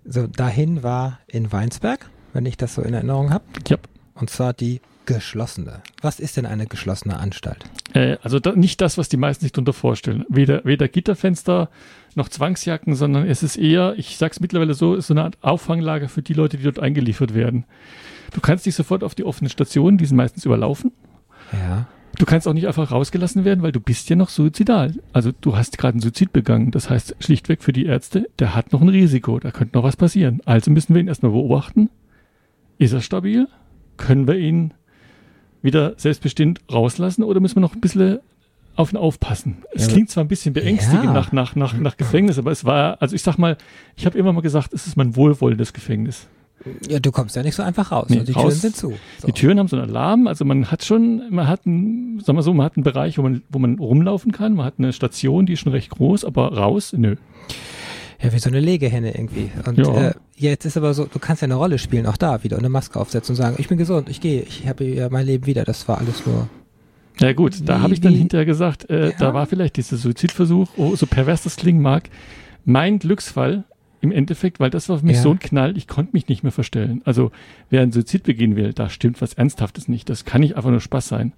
So, dahin war in Weinsberg, wenn ich das so in Erinnerung habe. Ja. Und zwar die geschlossene. Was ist denn eine geschlossene Anstalt? Äh, also da, nicht das, was die meisten sich darunter vorstellen. Weder, weder Gitterfenster noch Zwangsjacken, sondern es ist eher, ich sag's mittlerweile so, ist so eine Art Auffanglager für die Leute, die dort eingeliefert werden. Du kannst nicht sofort auf die offenen Stationen, die sind meistens überlaufen. Ja. Du kannst auch nicht einfach rausgelassen werden, weil du bist ja noch suizidal. Also du hast gerade einen Suizid begangen. Das heißt schlichtweg für die Ärzte, der hat noch ein Risiko, da könnte noch was passieren. Also müssen wir ihn erstmal beobachten. Ist er stabil? Können wir ihn wieder selbstbestimmt rauslassen oder müssen wir noch ein bisschen auf ihn aufpassen? Es Ja, klingt zwar ein bisschen beängstigend Ja. nach, nach, nach, nach Gefängnis, aber es war, also ich sag mal, ich habe immer mal gesagt, es ist mein wohlwollendes Gefängnis. Ja, du kommst ja nicht so einfach raus. Nee, die raus- Türen sind zu. So. Die Türen haben so einen Alarm, also man hat schon, man hat einen, sagen wir so, man hat einen Bereich, wo man, wo man rumlaufen kann, man hat eine Station, die ist schon recht groß, aber raus, nö. Ja, wie so eine Legehenne irgendwie. Und Ja. äh, jetzt ist aber so, du kannst ja eine Rolle spielen, auch da wieder, und eine Maske aufsetzen und sagen, ich bin gesund, ich gehe, ich habe ja mein Leben wieder. Das war alles nur. Ja gut, da habe ich dann hinterher gesagt, äh, Ja. da war vielleicht dieser Suizidversuch, oh, so pervers das klingen mag, mein Glücksfall im Endeffekt, weil das war für mich Ja. so ein Knall, ich konnte mich nicht mehr verstellen. Also wer einen Suizid begehen will, da stimmt was Ernsthaftes nicht. Das kann nicht einfach nur Spaß sein.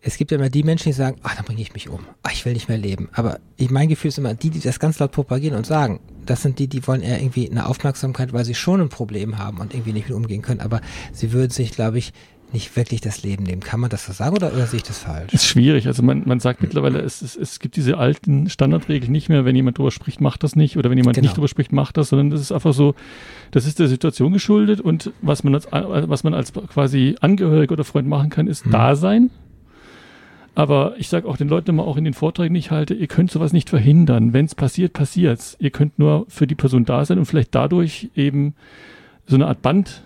Es gibt ja immer die Menschen, die sagen, ach, dann bringe ich mich um. Ach, ich will nicht mehr leben. Aber ich, mein Gefühl ist immer, die, die das ganz laut propagieren und sagen, das sind die, die wollen eher irgendwie eine Aufmerksamkeit, weil sie schon ein Problem haben und irgendwie nicht mit umgehen können. Aber sie würden sich, glaube ich, nicht wirklich das Leben nehmen. Kann man das so sagen oder, oder sehe ich das falsch? Ist schwierig. Also man, man sagt mittlerweile, es, es, es gibt diese alten Standardregeln nicht mehr, wenn jemand drüber spricht, macht das nicht. Oder wenn jemand Genau. nicht drüber spricht, macht das, sondern das ist einfach so, das ist der Situation geschuldet und was man als, was man als quasi Angehöriger oder Freund machen kann, ist Mhm. da sein. Aber ich sage auch den Leuten immer auch in den Vorträgen, die ich halte, ihr könnt sowas nicht verhindern. Wenn es passiert, passiert's. Ihr könnt nur für die Person da sein und vielleicht dadurch eben so eine Art Band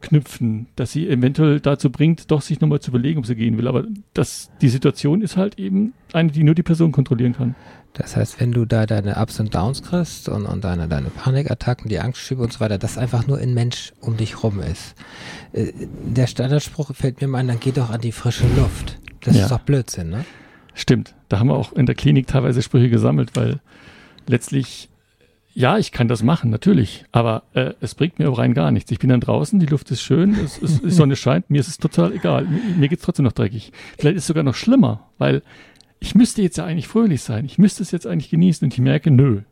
knüpfen, dass sie eventuell dazu bringt, doch sich nochmal zu überlegen, ob sie gehen will. Aber das, die Situation ist halt eben eine, die nur die Person kontrollieren kann. Das heißt, wenn du da deine Ups und Downs kriegst und, und deine, deine Panikattacken, die Angstschübe und so weiter, das einfach nur ein Mensch um dich rum ist. Äh, der Standardspruch fällt mir mal ein, dann geh doch an die frische Luft. Das Ja. ist doch Blödsinn, ne? Stimmt. Da haben wir auch in der Klinik teilweise Sprüche gesammelt, weil letztlich, ja, ich kann das machen, natürlich, aber äh, es bringt mir rein gar nichts. Ich bin dann draußen, die Luft ist schön, es, es, die Sonne scheint, mir ist es total egal. Mir, mir geht's trotzdem noch dreckig. Vielleicht ist es sogar noch schlimmer, weil ich müsste jetzt ja eigentlich fröhlich sein. Ich müsste es jetzt eigentlich genießen und ich merke, nö,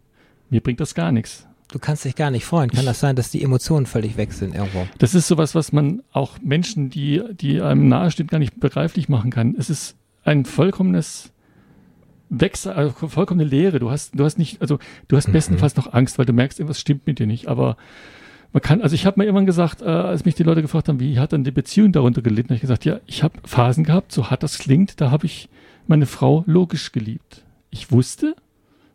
mir bringt das gar nichts. Du kannst dich gar nicht freuen. Kann das sein, dass die Emotionen völlig weg sind irgendwo? Das ist sowas, was man auch Menschen, die, die einem nahestehen, gar nicht begreiflich machen kann. Es ist ein vollkommenes Wechsel, also vollkommene Leere. Du hast, du hast nicht, also du hast bestenfalls noch Angst, weil du merkst, irgendwas stimmt mit dir nicht. Aber man kann, also ich habe mir irgendwann gesagt, äh, als mich die Leute gefragt haben, wie hat dann die Beziehung darunter gelitten, habe ich gesagt, ja, ich habe Phasen gehabt, so hart das klingt, da habe ich meine Frau logisch geliebt. Ich wusste,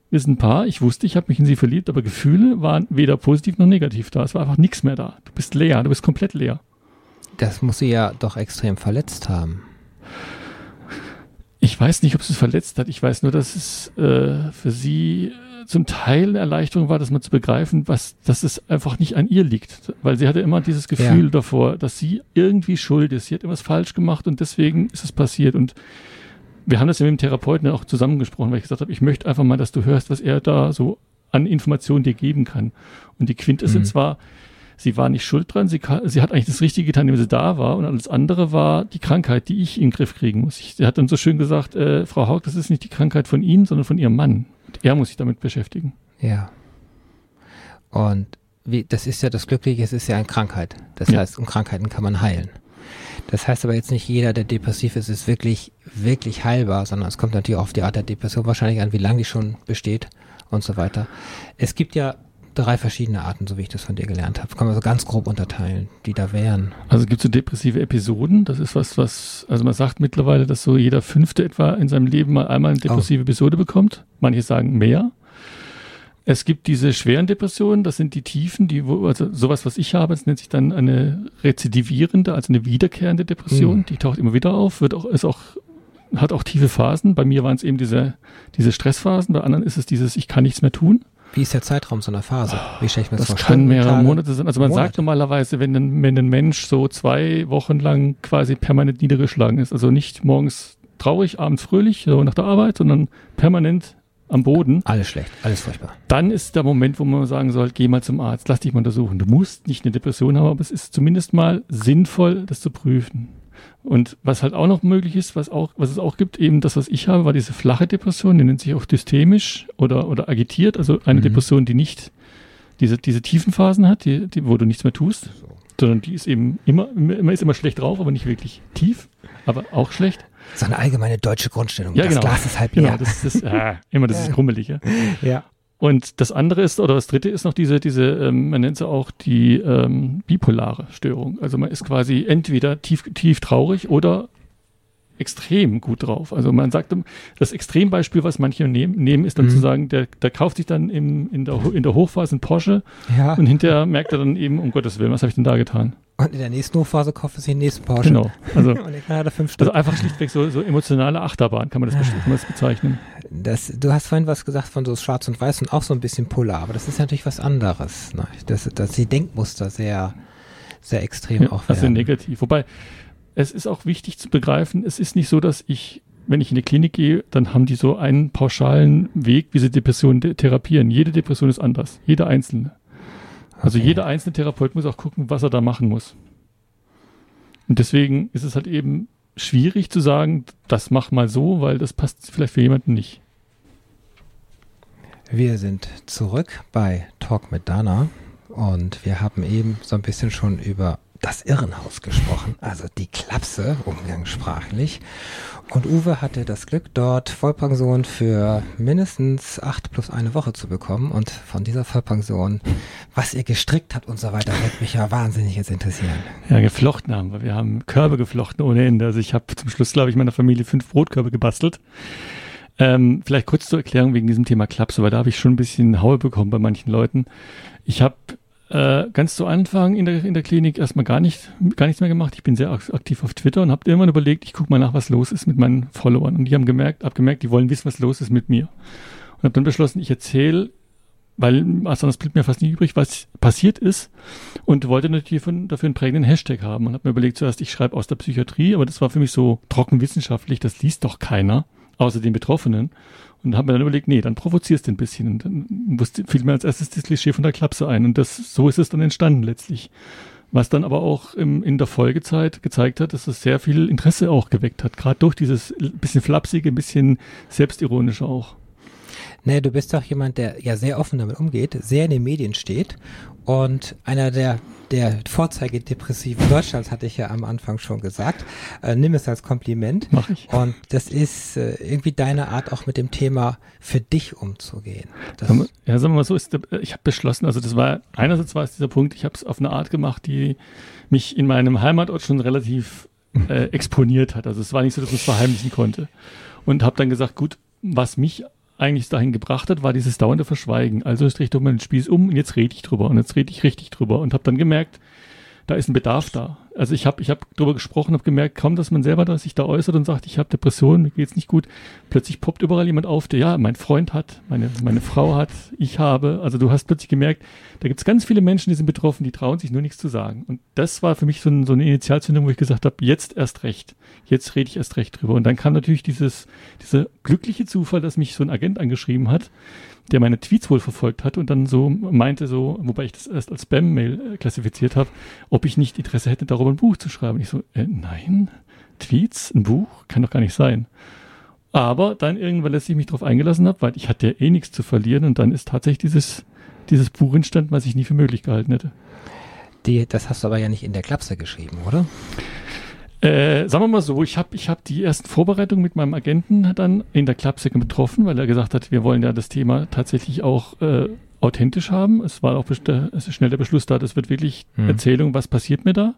wir sind ein Paar, ich wusste, ich habe mich in sie verliebt, aber Gefühle waren weder positiv noch negativ da. Es war einfach nichts mehr da. Du bist leer, du bist komplett leer. Das muss sie ja doch extrem verletzt haben. Ich weiß nicht, ob es es verletzt hat. Ich weiß nur, dass es äh, für sie äh, zum Teil eine Erleichterung war, dass man zu begreifen, was, dass es einfach nicht an ihr liegt. Weil sie hatte immer dieses Gefühl Ja. davor, dass sie irgendwie schuld ist. Sie hat irgendwas falsch gemacht und deswegen ist es passiert. Und wir haben das ja mit dem Therapeuten auch zusammengesprochen, weil ich gesagt habe, ich möchte einfach mal, dass du hörst, was er da so an Informationen dir geben kann. Und die Quintessenz Mhm. war, sie war nicht schuld dran, sie, sie hat eigentlich das Richtige getan, indem sie da war und alles andere war die Krankheit, die ich in den Griff kriegen muss. Ich, sie hat dann so schön gesagt, äh, Frau Haug, das ist nicht die Krankheit von Ihnen, sondern von Ihrem Mann. Und er muss sich damit beschäftigen. Ja. Und wie, das ist ja das Glückliche, es ist ja eine Krankheit. Das Ja. heißt, um Krankheiten kann man heilen. Das heißt aber jetzt nicht jeder, der depressiv ist, ist wirklich, wirklich heilbar, sondern es kommt natürlich auch auf die Art der Depression wahrscheinlich an, wie lange die schon besteht und so weiter. Es gibt ja drei verschiedene Arten, so wie ich das von dir gelernt habe. Kann man so ganz grob unterteilen, die da wären. Also es gibt so depressive Episoden. Das ist was, was, also man sagt mittlerweile, dass so jeder Fünfte etwa in seinem Leben mal einmal eine depressive Episode bekommt. Manche sagen mehr. Es gibt diese schweren Depressionen, das sind die Tiefen, die, also sowas, was ich habe, das nennt sich dann eine rezidivierende, also eine wiederkehrende Depression. Mhm. Die taucht immer wieder auf, wird auch, ist auch, hat auch tiefe Phasen. Bei mir waren es eben diese, diese Stressphasen, bei anderen ist es dieses, ich kann nichts mehr tun. Wie ist der Zeitraum so einer Phase? Wie stelle ich mir das, Das vor? kann mehrere Tage? Monate sein. Also man Monate? sagt normalerweise, wenn ein, wenn ein Mensch so zwei Wochen lang quasi permanent niedergeschlagen ist, also nicht morgens traurig, abends fröhlich, so nach der Arbeit, sondern permanent am Boden, Alles schlecht, alles furchtbar. dann ist der Moment, wo man sagen soll, geh mal zum Arzt, lass dich mal untersuchen. Du musst nicht eine Depression haben, aber es ist zumindest mal sinnvoll, das zu prüfen. Und was halt auch noch möglich ist, was auch, was es auch gibt, eben das, was ich habe, war diese flache Depression, die nennt sich auch dystemisch oder, oder agitiert, also eine Mhm. Depression, die nicht diese, diese tiefen Phasen hat, die, die, wo du nichts mehr tust, sondern die ist eben immer, immer ist immer schlecht drauf, aber nicht wirklich tief, aber auch schlecht. So eine allgemeine deutsche Grundstellung. Ja, das genau. Glas ist halb Genau, leer. das ist äh, immer das ist krummelig, ja. Und das andere ist, oder das dritte ist noch diese, diese, ähm, man nennt sie auch die ähm, bipolare Störung. Also man ist quasi entweder tief, tief traurig oder extrem gut drauf. Also man sagt, das Extrembeispiel, was manche nehmen, nehmen ist dann Mhm. zu sagen, der, der kauft sich dann im, in, der, in der Hochphase einen Porsche ja. und hinterher merkt er dann eben, um Gottes Willen, was habe ich denn da getan? Und in der nächsten Hochphase kauft sich den nächsten Porsche. Genau. Also, Und hat er fünf Stück. also einfach schlichtweg so, so emotionale Achterbahn, kann man das, kann man das bezeichnen. Das, du hast vorhin was gesagt von so Schwarz und Weiß und auch so ein bisschen Polar, aber das ist natürlich was anderes. Ne? Dass, dass die Denkmuster sehr, sehr extrem Ja, auch also werden. negativ. Wobei, es ist auch wichtig zu begreifen, es ist nicht so, dass ich, wenn ich in die Klinik gehe, dann haben die so einen pauschalen Weg, wie sie Depressionen de- therapieren. Jede Depression ist anders. Jede einzelne. Also Okay. jeder einzelne Therapeut muss auch gucken, was er da machen muss. Und deswegen ist es halt eben schwierig zu sagen, das mach mal so, weil das passt vielleicht für jemanden nicht. Wir sind zurück bei Talk mit Dana und wir haben eben so ein bisschen schon über das Irrenhaus gesprochen, also die Klapse, umgangssprachlich. Und Uwe hatte das Glück, dort Vollpension für mindestens acht plus eine Woche zu bekommen. Und von dieser Vollpension, was ihr gestrickt habt und so weiter, wird mich ja wahnsinnig jetzt interessieren. Ja, geflochten haben wir. Wir haben Körbe geflochten ohne Ende. Also ich habe zum Schluss, glaube ich, meiner Familie fünf Brotkörbe gebastelt. Ähm, vielleicht kurz zur Erklärung wegen diesem Thema Klapse, weil da habe ich schon ein bisschen Haue bekommen bei manchen Leuten. Ich habe äh, ganz zu Anfang in der, in der Klinik erstmal gar, nicht, gar nichts mehr gemacht. Ich bin sehr aktiv auf Twitter und habe irgendwann überlegt, ich gucke mal nach, was los ist mit meinen Followern. Und die haben gemerkt, hab gemerkt, die wollen wissen, was los ist mit mir. Und habe dann beschlossen, ich erzähle, weil sonst blieb mir fast nie übrig, was passiert ist. Und wollte natürlich dafür, dafür einen prägenden Hashtag haben. Und habe mir überlegt, zuerst, ich schreibe aus der Psychiatrie, aber das war für mich so trockenwissenschaftlich, das liest doch keiner, außer den Betroffenen. Und habe mir dann überlegt, nee, dann provozierst du ein bisschen. Und dann fiel mir als erstes das Klischee von der Klapse ein. Und das, so ist es dann entstanden letztlich. Was dann aber auch im, in der Folgezeit gezeigt hat, dass es sehr viel Interesse auch geweckt hat. Gerade durch dieses bisschen flapsige, ein bisschen selbstironische auch. Nee, du bist doch jemand, der ja sehr offen damit umgeht, sehr in den Medien steht und einer der, der Vorzeigedepressiven Deutschlands hatte ich ja am Anfang schon gesagt. Äh, nimm es als Kompliment. Mach ich. Und das ist äh, irgendwie deine Art, auch mit dem Thema für dich umzugehen. Das ja, sagen wir mal so, ist, ich habe beschlossen, also das war, einerseits war es dieser Punkt, ich habe es auf eine Art gemacht, die mich in meinem Heimatort schon relativ äh, exponiert hat. Also es war nicht so, dass man es verheimlichen konnte. Und habe dann gesagt, gut, was mich eigentlich dahin gebracht hat, war dieses dauernde Verschweigen. Also ich drehe doch mal den Spieß um und jetzt rede ich drüber und jetzt rede ich richtig drüber und habe dann gemerkt, da ist ein Bedarf da. Also ich habe ich hab drüber gesprochen, habe gemerkt, kaum, dass man selber sich da äußert und sagt, ich habe Depressionen, mir geht's nicht gut, plötzlich poppt überall jemand auf, der ja, mein Freund hat, meine, meine Frau hat, ich habe. Also du hast plötzlich gemerkt, da gibt's ganz viele Menschen, die sind betroffen, die trauen sich nur nichts zu sagen. Und das war für mich so, ein, so eine Initialzündung, wo ich gesagt habe, jetzt erst recht, jetzt rede ich erst recht drüber. Und dann kam natürlich dieses, dieser glückliche Zufall, dass mich so ein Agent angeschrieben hat, der meine Tweets wohl verfolgt hat und dann so meinte so, wobei ich das erst als Spam-Mail äh, klassifiziert habe, ob ich nicht Interesse hätte, darüber ein Buch zu schreiben. Ich so, äh, nein, Tweets, ein Buch, kann doch gar nicht sein. Aber dann irgendwann, als ich mich darauf eingelassen habe, weil ich hatte ja eh nichts zu verlieren und dann ist tatsächlich dieses, dieses Buch entstanden, was ich nie für möglich gehalten hätte. Die, das hast du aber ja nicht in der Klapse geschrieben, oder? Äh, sagen wir mal so, ich habe ich hab die ersten Vorbereitungen mit meinem Agenten dann in der Klappsäcke getroffen, weil er gesagt hat, wir wollen ja das Thema tatsächlich auch äh, authentisch haben. Es war auch es ist schnell der Beschluss da, das wird wirklich hm. Erzählung, was passiert mir da.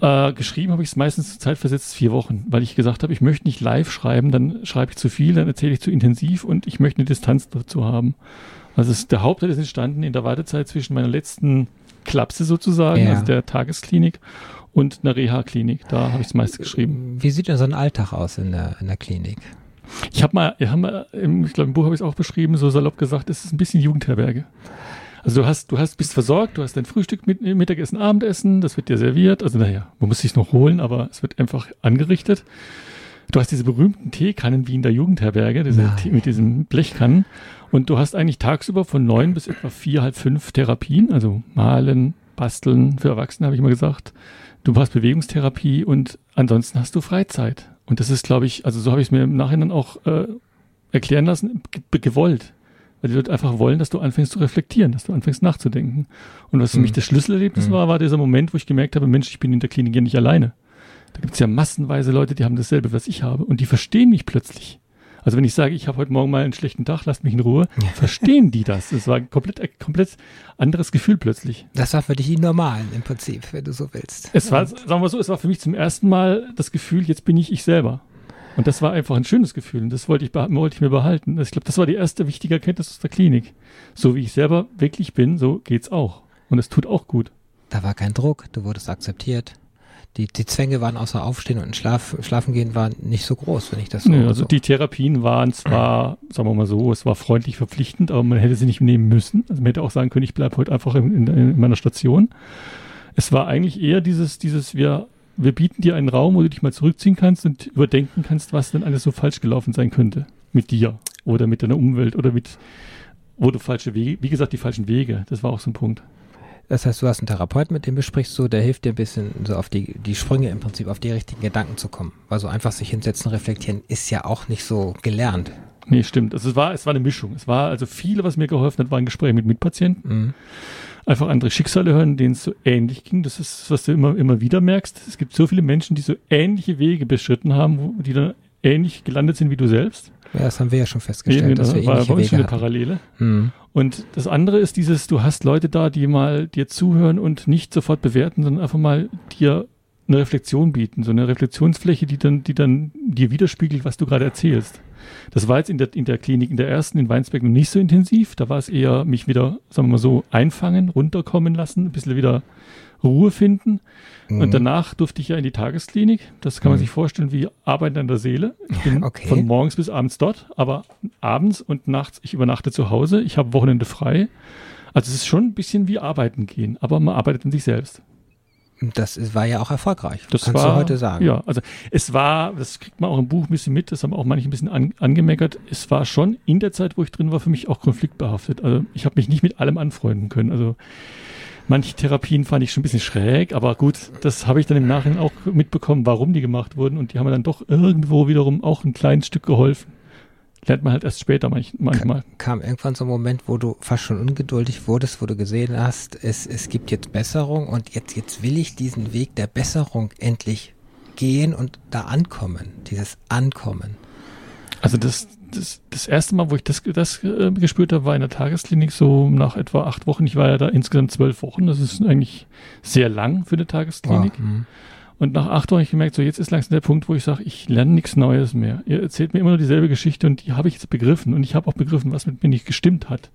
Äh, geschrieben habe ich es meistens zeitversetzt vier Wochen, weil ich gesagt habe, ich möchte nicht live schreiben, dann schreibe ich zu viel, dann erzähle ich zu intensiv und ich möchte eine Distanz dazu haben. Also es, der Hauptteil ist entstanden in der Wartezeit zwischen meiner letzten Klapse sozusagen, ja. also der Tagesklinik und einer Reha-Klinik. Da habe ich das meiste geschrieben. Wie sieht denn so ein Alltag aus in der, in der Klinik? Ich habe mal, wir haben mal im, ich glaube im Buch habe ich es auch beschrieben, so salopp gesagt, es ist ein bisschen Jugendherberge. Also du hast, du hast, bist versorgt, du hast dein Frühstück, mit, Mittagessen, Abendessen, das wird dir serviert. Also naja, man muss sich noch holen, aber es wird einfach angerichtet. Du hast diese berühmten Teekannen wie in der Jugendherberge, diese Tee, mit diesen Blechkannen. Und du hast eigentlich tagsüber von neun bis etwa vier, halb fünf Therapien, also malen, basteln, für Erwachsene habe ich mal gesagt du hast Bewegungstherapie und ansonsten hast du Freizeit. Und das ist, glaube ich, also so habe ich es mir im Nachhinein auch äh, erklären lassen, gewollt. Weil die Leute einfach wollen, dass du anfängst zu reflektieren, dass du anfängst nachzudenken. Und was für mhm. mich das Schlüsselerlebnis mhm. war, war dieser Moment, wo ich gemerkt habe, Mensch, ich bin in der Klinik ja nicht alleine. Da gibt es ja massenweise Leute, die haben dasselbe, was ich habe. Und die verstehen mich plötzlich. Also wenn ich sage, ich habe heute Morgen mal einen schlechten Tag, lasst mich in Ruhe, verstehen die das. Es war ein komplett, komplett anderes Gefühl plötzlich. Das war für dich die Normalen im Prinzip, wenn du so willst. Es war, sagen wir so, es war für mich zum ersten Mal das Gefühl, jetzt bin ich ich selber. Und das war einfach ein schönes Gefühl und das wollte ich, wollte ich mir behalten. Ich glaube, das war die erste wichtige Erkenntnis aus der Klinik. So wie ich selber wirklich bin, so geht's auch. Und es tut auch gut. Da war kein Druck, du wurdest akzeptiert die, die Zwänge waren außer Aufstehen und Schlaf, Schlafen gehen war nicht so groß, wenn ich das so. Nee, also so. die Therapien waren zwar, sagen wir mal so, es war freundlich verpflichtend, aber man hätte sie nicht nehmen müssen. Also man hätte auch sagen können, ich bleibe heute einfach in, in, in, meiner Station. Es war eigentlich eher dieses, dieses, wir, wir bieten dir einen Raum, wo du dich mal zurückziehen kannst und überdenken kannst, was denn alles so falsch gelaufen sein könnte. Mit dir oder mit deiner Umwelt oder mit, wo du falsche Wege, wie gesagt, die falschen Wege. Das war auch so ein Punkt. Das heißt, du hast einen Therapeuten, mit dem besprichst du, der hilft dir ein bisschen so auf die, die Sprünge im Prinzip, auf die richtigen Gedanken zu kommen. Weil so einfach sich hinsetzen, reflektieren, ist ja auch nicht so gelernt. Nee, stimmt. Also es war, es war eine Mischung. Es war also viele, was mir geholfen hat, waren Gespräche mit Mitpatienten. Mhm. Einfach andere Schicksale hören, denen es so ähnlich ging. Das ist, was du immer, immer wieder merkst. Es gibt so viele Menschen, die so ähnliche Wege beschritten haben, die dann ähnlich gelandet sind wie du selbst. Ja, das haben wir ja schon festgestellt, Ja, dass wir war uns schon Wege eine hatten. Parallele. Mhm. Und das andere ist dieses, du hast Leute da, die mal dir zuhören und nicht sofort bewerten, sondern einfach mal dir eine Reflexion bieten, so eine Reflexionsfläche, die dann, die dann dir widerspiegelt, was du gerade erzählst. Das war jetzt in der, in der Klinik, in der ersten in Weinsberg noch nicht so intensiv. Da war es eher mich wieder, sagen wir mal so, einfangen, runterkommen lassen, ein bisschen wieder Ruhe finden. Mhm. Und danach durfte ich ja in die Tagesklinik. Das kann man Mhm. sich vorstellen wie Arbeiten an der Seele. Ich bin Okay. von morgens bis abends dort, aber abends und nachts, ich übernachte zu Hause. Ich habe Wochenende frei. Also es ist schon ein bisschen wie Arbeiten gehen, aber man arbeitet an sich selbst. Das ist, war ja auch erfolgreich. Das Kannst war, du heute sagen. Ja, also es war, das kriegt man auch im Buch ein bisschen mit, das haben auch manche ein bisschen an, angemeckert. Es war schon in der Zeit, wo ich drin war, für mich auch konfliktbehaftet. Also ich habe mich nicht mit allem anfreunden können. Also manche Therapien fand ich schon ein bisschen schräg, aber gut, das habe ich dann im Nachhinein auch mitbekommen, warum die gemacht wurden und die haben mir dann doch irgendwo wiederum auch ein kleines Stück geholfen. Lernt man halt erst später manch, manchmal. Kam irgendwann so ein Moment, wo du fast schon ungeduldig wurdest, wo du gesehen hast, es, es gibt jetzt Besserung und jetzt, jetzt will ich diesen Weg der Besserung endlich gehen und da ankommen. Dieses Ankommen. Also das, das, das erste Mal, wo ich das, das äh, gespürt habe, war in der Tagesklinik so nach etwa acht Wochen. Ich war ja da insgesamt zwölf Wochen. Das ist eigentlich sehr lang für eine Tagesklinik. Oh. Und nach acht Wochen habe ich gemerkt, so jetzt ist langsam der Punkt, wo ich sage, ich lerne nichts Neues mehr. Ihr erzählt mir immer nur dieselbe Geschichte und die habe ich jetzt begriffen. Und ich habe auch begriffen, was mit mir nicht gestimmt hat.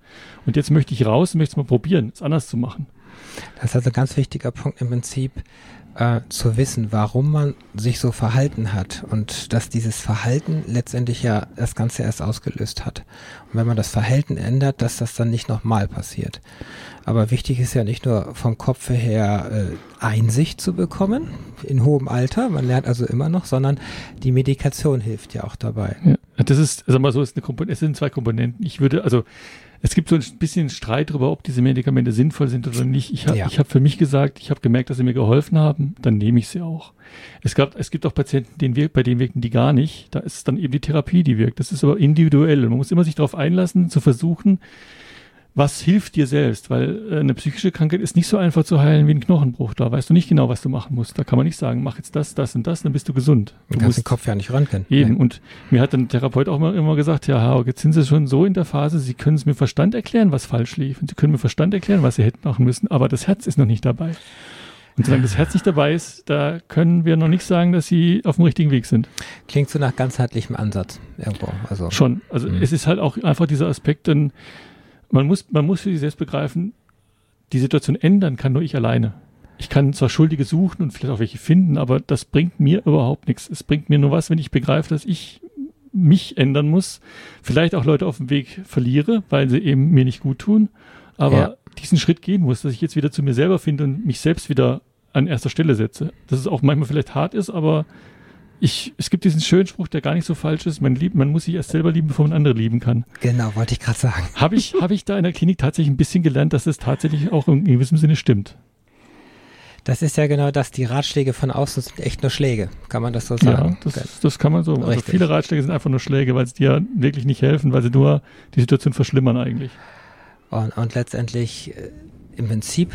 Und jetzt möchte ich raus und möchte es mal probieren, es anders zu machen. Das ist also ein ganz wichtiger Punkt im Prinzip, äh, zu wissen, warum man sich so verhalten hat und dass dieses Verhalten letztendlich ja das Ganze erst ausgelöst hat. Und wenn man das Verhalten ändert, dass das dann nicht nochmal passiert. Aber wichtig ist ja nicht nur vom Kopf her äh, Einsicht zu bekommen, in hohem Alter, man lernt also immer noch, sondern die Medikation hilft ja auch dabei. Ja, das ist, sag mal so, ist eine Komponente, es sind zwei Komponenten. Ich würde, also es gibt so ein bisschen Streit darüber, ob diese Medikamente sinnvoll sind oder nicht. Ich habe Ja. ich hab für mich gesagt, ich habe gemerkt, dass sie mir geholfen haben, dann nehme ich sie auch. Es, gab, es gibt auch Patienten, denen wir, bei denen wirken die gar nicht. Da ist dann eben die Therapie, die wirkt. Das ist aber individuell. Man muss immer sich darauf einlassen, zu versuchen, was hilft dir selbst, weil äh, eine psychische Krankheit ist nicht so einfach zu heilen wie ein Knochenbruch. Da weißt du nicht genau, was du machen musst. Da kann man nicht sagen, mach jetzt das, das und das, dann bist du gesund. Du kannst den Kopf ja nicht röntgen. Eben. Und mir hat dann der Therapeut auch mal immer gesagt, ja, Haug, jetzt sind Sie schon so in der Phase, Sie können es mir Verstand erklären, was falsch lief. Und Sie können mir Verstand erklären, was Sie hätten machen müssen, aber das Herz ist noch nicht dabei. Und solange das Herz nicht dabei ist, da können wir noch nicht sagen, dass Sie auf dem richtigen Weg sind. Klingt so nach ganzheitlichem Ansatz irgendwo. Also Schon. Also Mhm. es ist halt auch einfach dieser Aspekt, denn man muss, man muss für sich selbst begreifen, die Situation ändern kann nur ich alleine. Ich kann zwar Schuldige suchen und vielleicht auch welche finden, aber das bringt mir überhaupt nichts. Es bringt mir nur was, wenn ich begreife, dass ich mich ändern muss, vielleicht auch Leute auf dem Weg verliere, weil sie eben mir nicht gut tun, aber Ja. diesen Schritt gehen muss, dass ich jetzt wieder zu mir selber finde und mich selbst wieder an erster Stelle setze. Dass es auch manchmal vielleicht hart ist, aber ich, es gibt diesen schönen Spruch, der gar nicht so falsch ist. Man, liebt, man muss sich erst selber lieben, bevor man andere lieben kann. genau, wollte ich gerade sagen. Habe ich, habe ich da in der Klinik tatsächlich ein bisschen gelernt, dass es tatsächlich auch in gewissem Sinne stimmt. Das ist ja genau das, die Ratschläge von außen sind echt nur Schläge. Kann man das so sagen? Ja, das, das kann man so. Also Richtig. viele Ratschläge sind einfach nur Schläge, weil sie dir wirklich nicht helfen, weil sie nur die Situation verschlimmern eigentlich. Und, und letztendlich äh, im Prinzip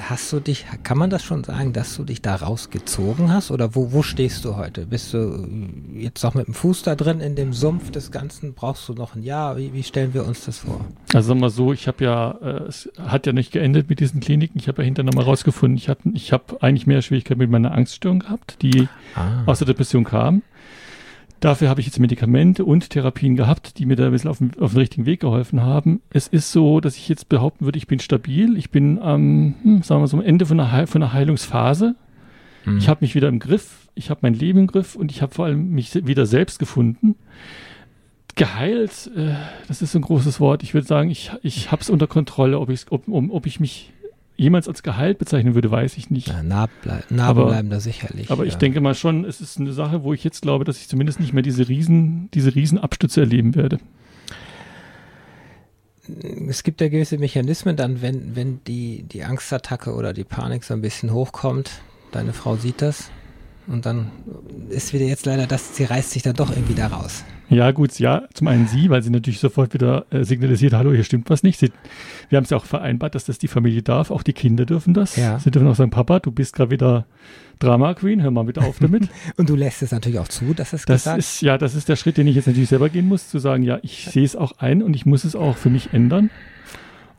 hast du dich, kann man das schon sagen, dass du dich da rausgezogen hast? Oder wo, wo stehst du heute? Bist du äh, jetzt noch mit dem Fuß da drin in dem Sumpf des Ganzen? Brauchst du noch ein Jahr? Wie, wie stellen wir uns das vor? Also sagen wir mal so, ich habe ja, äh, es hat ja nicht geendet mit diesen Kliniken. Ich habe ja hinterher nochmal rausgefunden, ich, hatte, ich habe eigentlich mehr Schwierigkeiten mit meiner Angststörung gehabt, die Ah, aus der Depression kam. Dafür habe ich jetzt Medikamente und Therapien gehabt, die mir da ein bisschen auf den, auf den richtigen Weg geholfen haben. Es ist so, dass ich jetzt behaupten würde, ich bin stabil. Ich bin am, hm, sagen wir so, am Ende von einer, Heil von einer Heilungsphase. hm. Ich habe mich wieder im Griff, ich habe mein Leben im Griff und ich habe vor allem mich wieder selbst gefunden. Geheilt, äh, das ist so ein großes Wort. Ich würde sagen, ich, ich habe es unter Kontrolle. Ob, ob, um, ob ich mich jemals als geheilt bezeichnen würde, weiß ich nicht. ja, nah blei Narben Aber- bleiben da sicherlich. Aber ich ja. denke mal schon, es ist eine Sache, wo ich jetzt glaube, dass ich zumindest nicht mehr diese Riesen, diese Riesenabstütze erleben werde. es gibt ja gewisse Mechanismen dann, wenn, wenn die, die Angstattacke oder die Panik so ein bisschen hochkommt. Deine Frau sieht das und dann ist wieder jetzt leider das, sie reißt sich dann doch irgendwie da raus. Ja, gut, ja, zum einen sie, weil sie natürlich sofort wieder äh, signalisiert, hallo, hier stimmt was nicht. Sie, wir haben es ja auch vereinbart, dass das die Familie darf, auch die Kinder dürfen das. Ja. Sie dürfen auch sagen, Papa, du bist gerade wieder Drama Queen, hör mal bitte auf damit. und du lässt es natürlich auch zu, dass es das gesagt ist Ja, das ist der Schritt, den ich jetzt natürlich selber gehen muss, zu sagen, ja, ich sehe es auch ein und ich muss es auch für mich ändern.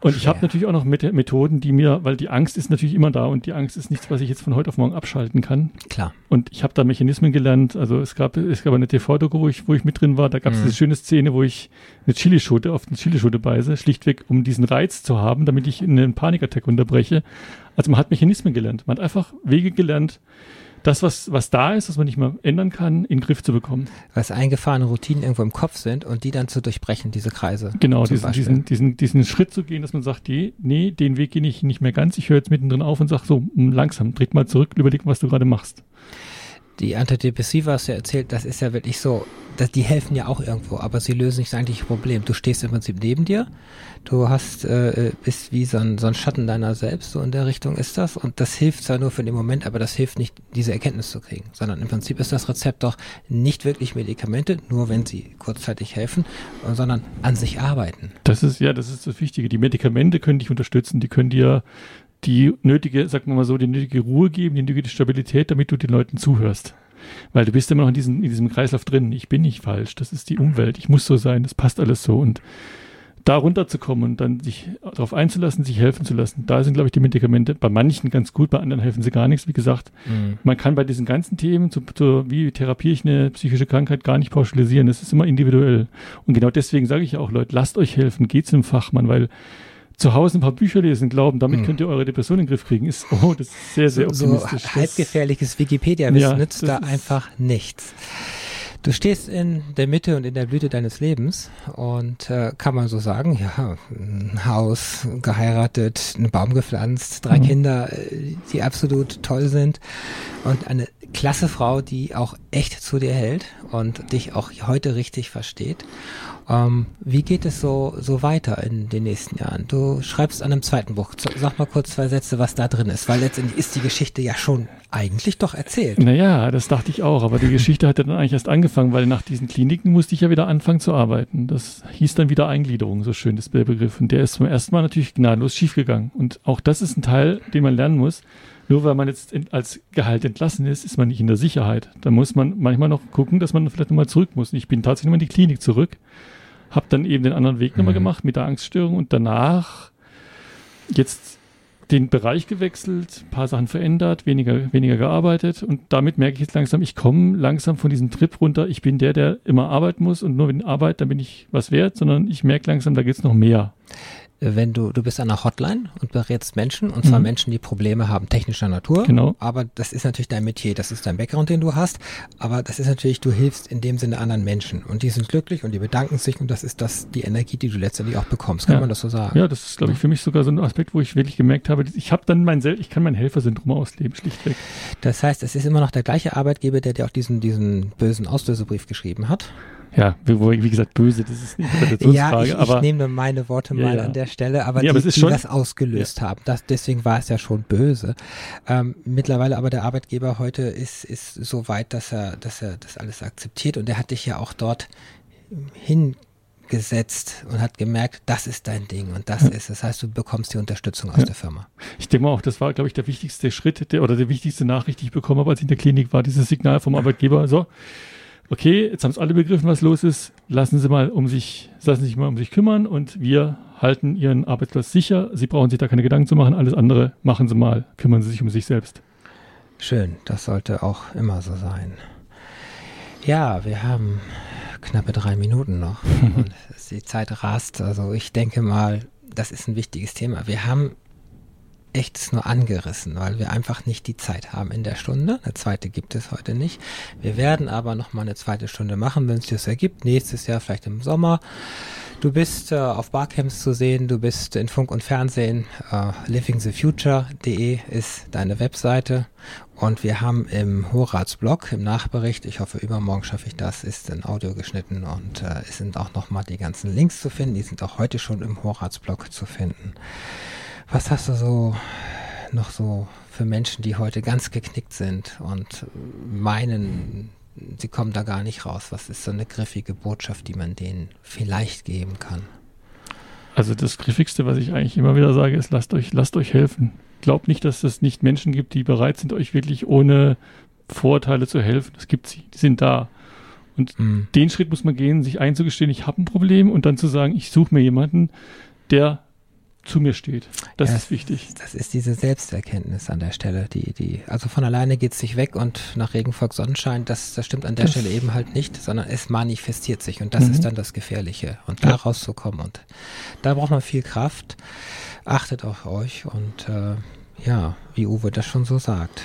Und ich habe natürlich auch noch Methoden, die mir, weil die Angst ist natürlich immer da und die Angst ist nichts, was ich jetzt von heute auf morgen abschalten kann. Klar. Und ich habe da Mechanismen gelernt. Also es gab, es gab eine TV-Doku, wo ich, wo ich mit drin war. Da gab es mhm. diese schöne Szene, wo ich eine Chilischote auf eine Chilischote beiße, schlichtweg, um diesen Reiz zu haben, damit ich einen Panikattack unterbreche. Also man hat Mechanismen gelernt. Man hat einfach Wege gelernt, das, was, was da ist, was man nicht mehr ändern kann, in den Griff zu bekommen. Was eingefahrene Routinen irgendwo im Kopf sind und die dann zu durchbrechen, diese Kreise. Genau, diesen, diesen, diesen, diesen Schritt zu gehen, dass man sagt, nee, nee den Weg gehe ich nicht mehr ganz, ich höre jetzt mittendrin auf und sage so, langsam, tritt mal zurück, überleg, was du gerade machst die Antidepressiva hast du ja erzählt, das ist ja wirklich so, dass die helfen ja auch irgendwo, aber sie lösen nicht das eigentliche Problem. Du stehst im Prinzip neben dir, du hast, äh, bist wie so ein, so ein Schatten deiner selbst, so in der Richtung ist das und das hilft zwar nur für den Moment, aber das hilft nicht, diese Erkenntnis zu kriegen, sondern im Prinzip ist das Rezept doch nicht wirklich Medikamente, nur wenn sie kurzzeitig helfen, sondern an sich arbeiten. Das ist, ja, das ist das Wichtige. Die Medikamente können dich unterstützen, die können dir die nötige, sagen wir mal so, die nötige Ruhe geben, die nötige Stabilität, damit du den Leuten zuhörst. Weil du bist immer noch in, diesem, in diesem Kreislauf drin. Ich bin nicht falsch, das ist die Umwelt, ich muss so sein, das passt alles so. Und da runterzukommen und dann sich darauf einzulassen, sich helfen zu lassen, da sind, glaube ich, die Medikamente bei manchen ganz gut, bei anderen helfen sie gar nichts. Wie gesagt, mhm. man kann bei diesen ganzen Themen, zu, zu, wie therapiere ich eine psychische Krankheit, gar nicht pauschalisieren. Das ist immer individuell. Und genau deswegen sage ich auch, Leute, lasst euch helfen, geht zum Fachmann, weil zu Hause ein paar Bücher lesen, glauben, damit hm. könnt ihr eure Depression in den Griff kriegen, ist, oh, das ist sehr, sehr optimistisch. So halbgefährliches Wikipedia-Wissen ja, nützt da einfach nichts. Du stehst in der Mitte und in der Blüte deines Lebens und äh, kann man so sagen, ja, ein Haus, geheiratet, einen Baum gepflanzt, drei mhm. Kinder, äh, die absolut toll sind und eine klasse Frau, die auch echt zu dir hält und dich auch heute richtig versteht. Ähm, wie geht es so, so weiter in den nächsten Jahren? Du schreibst an einem zweiten Buch. Sag mal kurz zwei Sätze, was da drin ist, weil letztendlich ist die Geschichte ja schon eigentlich doch erzählt. Naja, das dachte ich auch, aber die Geschichte hat ja dann eigentlich erst angefangen, weil nach diesen Kliniken musste ich ja wieder anfangen zu arbeiten. Das hieß dann wieder Eingliederung, so schön der Begriff. Und der ist zum ersten Mal natürlich gnadenlos schiefgegangen. Und auch das ist ein Teil, den man lernen muss. Nur weil man jetzt als Gehalt entlassen ist, ist man nicht in der Sicherheit. Da muss man manchmal noch gucken, dass man vielleicht nochmal zurück muss. Und ich bin tatsächlich nochmal in die Klinik zurück habe dann eben den anderen Weg nochmal mhm. gemacht mit der Angststörung und danach jetzt den Bereich gewechselt, paar Sachen verändert, weniger, weniger gearbeitet und damit merke ich jetzt langsam, ich komme langsam von diesem Trip runter. Ich bin der, der immer arbeiten muss und nur wenn Arbeit, dann bin ich was wert, sondern ich merke langsam, da geht es noch mehr wenn du, du bist an einer Hotline und berätst Menschen, und zwar mhm. Menschen, die Probleme haben technischer Natur. Genau. Aber das ist natürlich dein Metier, das ist dein Background, den du hast. Aber das ist natürlich, du hilfst in dem Sinne anderen Menschen. Und die sind glücklich und die bedanken sich und das ist das, die Energie, die du letztendlich auch bekommst. Kann ja. man das so sagen? Ja, das ist, glaube ich, für mich sogar so ein Aspekt, wo ich wirklich gemerkt habe, ich habe dann mein, ich kann mein Helfersyndrom ausleben, schlichtweg. Das heißt, es ist immer noch der gleiche Arbeitgeber, der dir auch diesen, diesen bösen Auslösebrief geschrieben hat? Ja, wie, gesagt, böse, das ist eine Ja, ich, ich nehme meine Worte ja, mal ja. an der Stelle, aber ja, die, aber die das ausgelöst haben, das, deswegen war es ja schon böse. Ähm, mittlerweile aber der Arbeitgeber heute ist, ist so weit, dass er, dass er das alles akzeptiert und er hat dich ja auch dort hingesetzt und hat gemerkt, das ist dein Ding und das ist, das heißt, du bekommst die Unterstützung aus der Firma. Ich denke mal auch, das war, glaube ich, der wichtigste Schritt der, oder die wichtigste Nachricht, die ich bekommen habe, als ich in der Klinik war, dieses Signal vom Arbeitgeber, so, okay, jetzt haben es alle begriffen, was los ist, lassen Sie mal um sich, lassen Sie sich mal um sich kümmern und wir halten Ihren Arbeitsplatz sicher. Sie brauchen sich da keine Gedanken zu machen, alles andere machen Sie mal, kümmern Sie sich um sich selbst. Schön, das sollte auch immer so sein. Ja, wir haben knappe drei Minuten noch und die Zeit rast. Also ich denke mal, das ist ein wichtiges Thema. Wir haben echtes nur angerissen, weil wir einfach nicht die Zeit haben in der Stunde. Eine zweite gibt es heute nicht. Wir werden aber noch mal eine zweite Stunde machen, wenn es das ergibt. Nächstes Jahr vielleicht im Sommer. Du bist äh, auf Barcamps zu sehen, du bist in Funk und Fernsehen. Äh, livingthefuture.de ist deine Webseite. Und wir haben im Horatsblog, im Nachbericht, ich hoffe übermorgen schaffe ich das, ist in Audio geschnitten und äh, es sind auch noch mal die ganzen Links zu finden. Die sind auch heute schon im Horatsblog zu finden. Was hast du so noch so für Menschen, die heute ganz geknickt sind und meinen, sie kommen da gar nicht raus? Was ist so eine griffige Botschaft, die man denen vielleicht geben kann? Also das Griffigste, was ich eigentlich immer wieder sage, ist, lasst euch, lasst euch helfen. Glaubt nicht, dass es nicht Menschen gibt, die bereit sind, euch wirklich ohne Vorurteile zu helfen. Es gibt sie, die sind da. Und mhm. den Schritt muss man gehen, sich einzugestehen, ich habe ein Problem und dann zu sagen, ich suche mir jemanden, der zu mir steht. Das ja, ist wichtig. Das ist diese Selbsterkenntnis an der Stelle, die, die, also von alleine geht es sich weg und nach Regen folgt Sonnenschein, das, das stimmt an der das Stelle eben halt nicht, sondern es manifestiert sich und das mhm. ist dann das Gefährliche und da ja. rauszukommen und da braucht man viel Kraft. Achtet auf euch und äh, ja, wie Uwe das schon so sagt.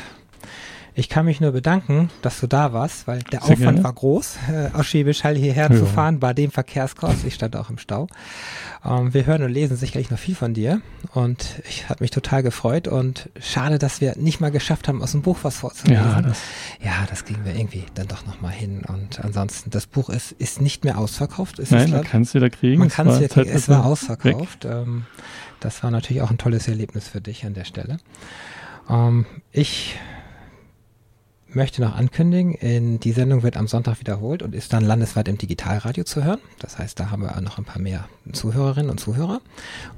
Ich kann mich nur bedanken, dass du da warst, weil der Sehr Aufwand gerne. war groß, äh, aus Schwäbisch Hall hierher ja. zu fahren, bei dem Verkehrskurs. Ich stand auch im Stau. Ähm, wir hören und lesen sicherlich noch viel von dir und ich habe mich total gefreut und schade, dass wir nicht mal geschafft haben, aus dem Buch was vorzulesen. Ja, das, ja, das kriegen wir irgendwie dann doch noch mal hin und ansonsten, das Buch ist, ist nicht mehr ausverkauft. Ist Nein, man kann es wieder kriegen. Man kann es wieder kriegen. Es war ausverkauft. Ähm, das war natürlich auch ein tolles Erlebnis für dich an der Stelle. Ähm, ich möchte noch ankündigen, in, die Sendung wird am Sonntag wiederholt und ist dann landesweit im Digitalradio zu hören. Das heißt, da haben wir noch ein paar mehr Zuhörerinnen und Zuhörer.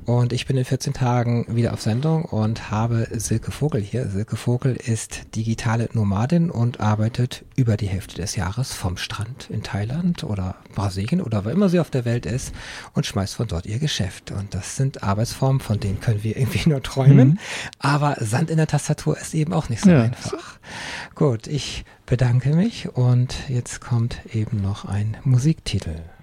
Und ich bin in 14 Tagen wieder auf Sendung und habe Silke Vogel hier. Silke Vogel ist digitale Nomadin und arbeitet über die Hälfte des Jahres vom Strand in Thailand oder Brasilien oder wo immer sie auf der Welt ist und schmeißt von dort ihr Geschäft. Und das sind Arbeitsformen, von denen können wir irgendwie nur träumen. Mhm. Aber Sand in der Tastatur ist eben auch nicht so ja. einfach. Gut, ich bedanke mich und jetzt kommt eben noch ein Musiktitel.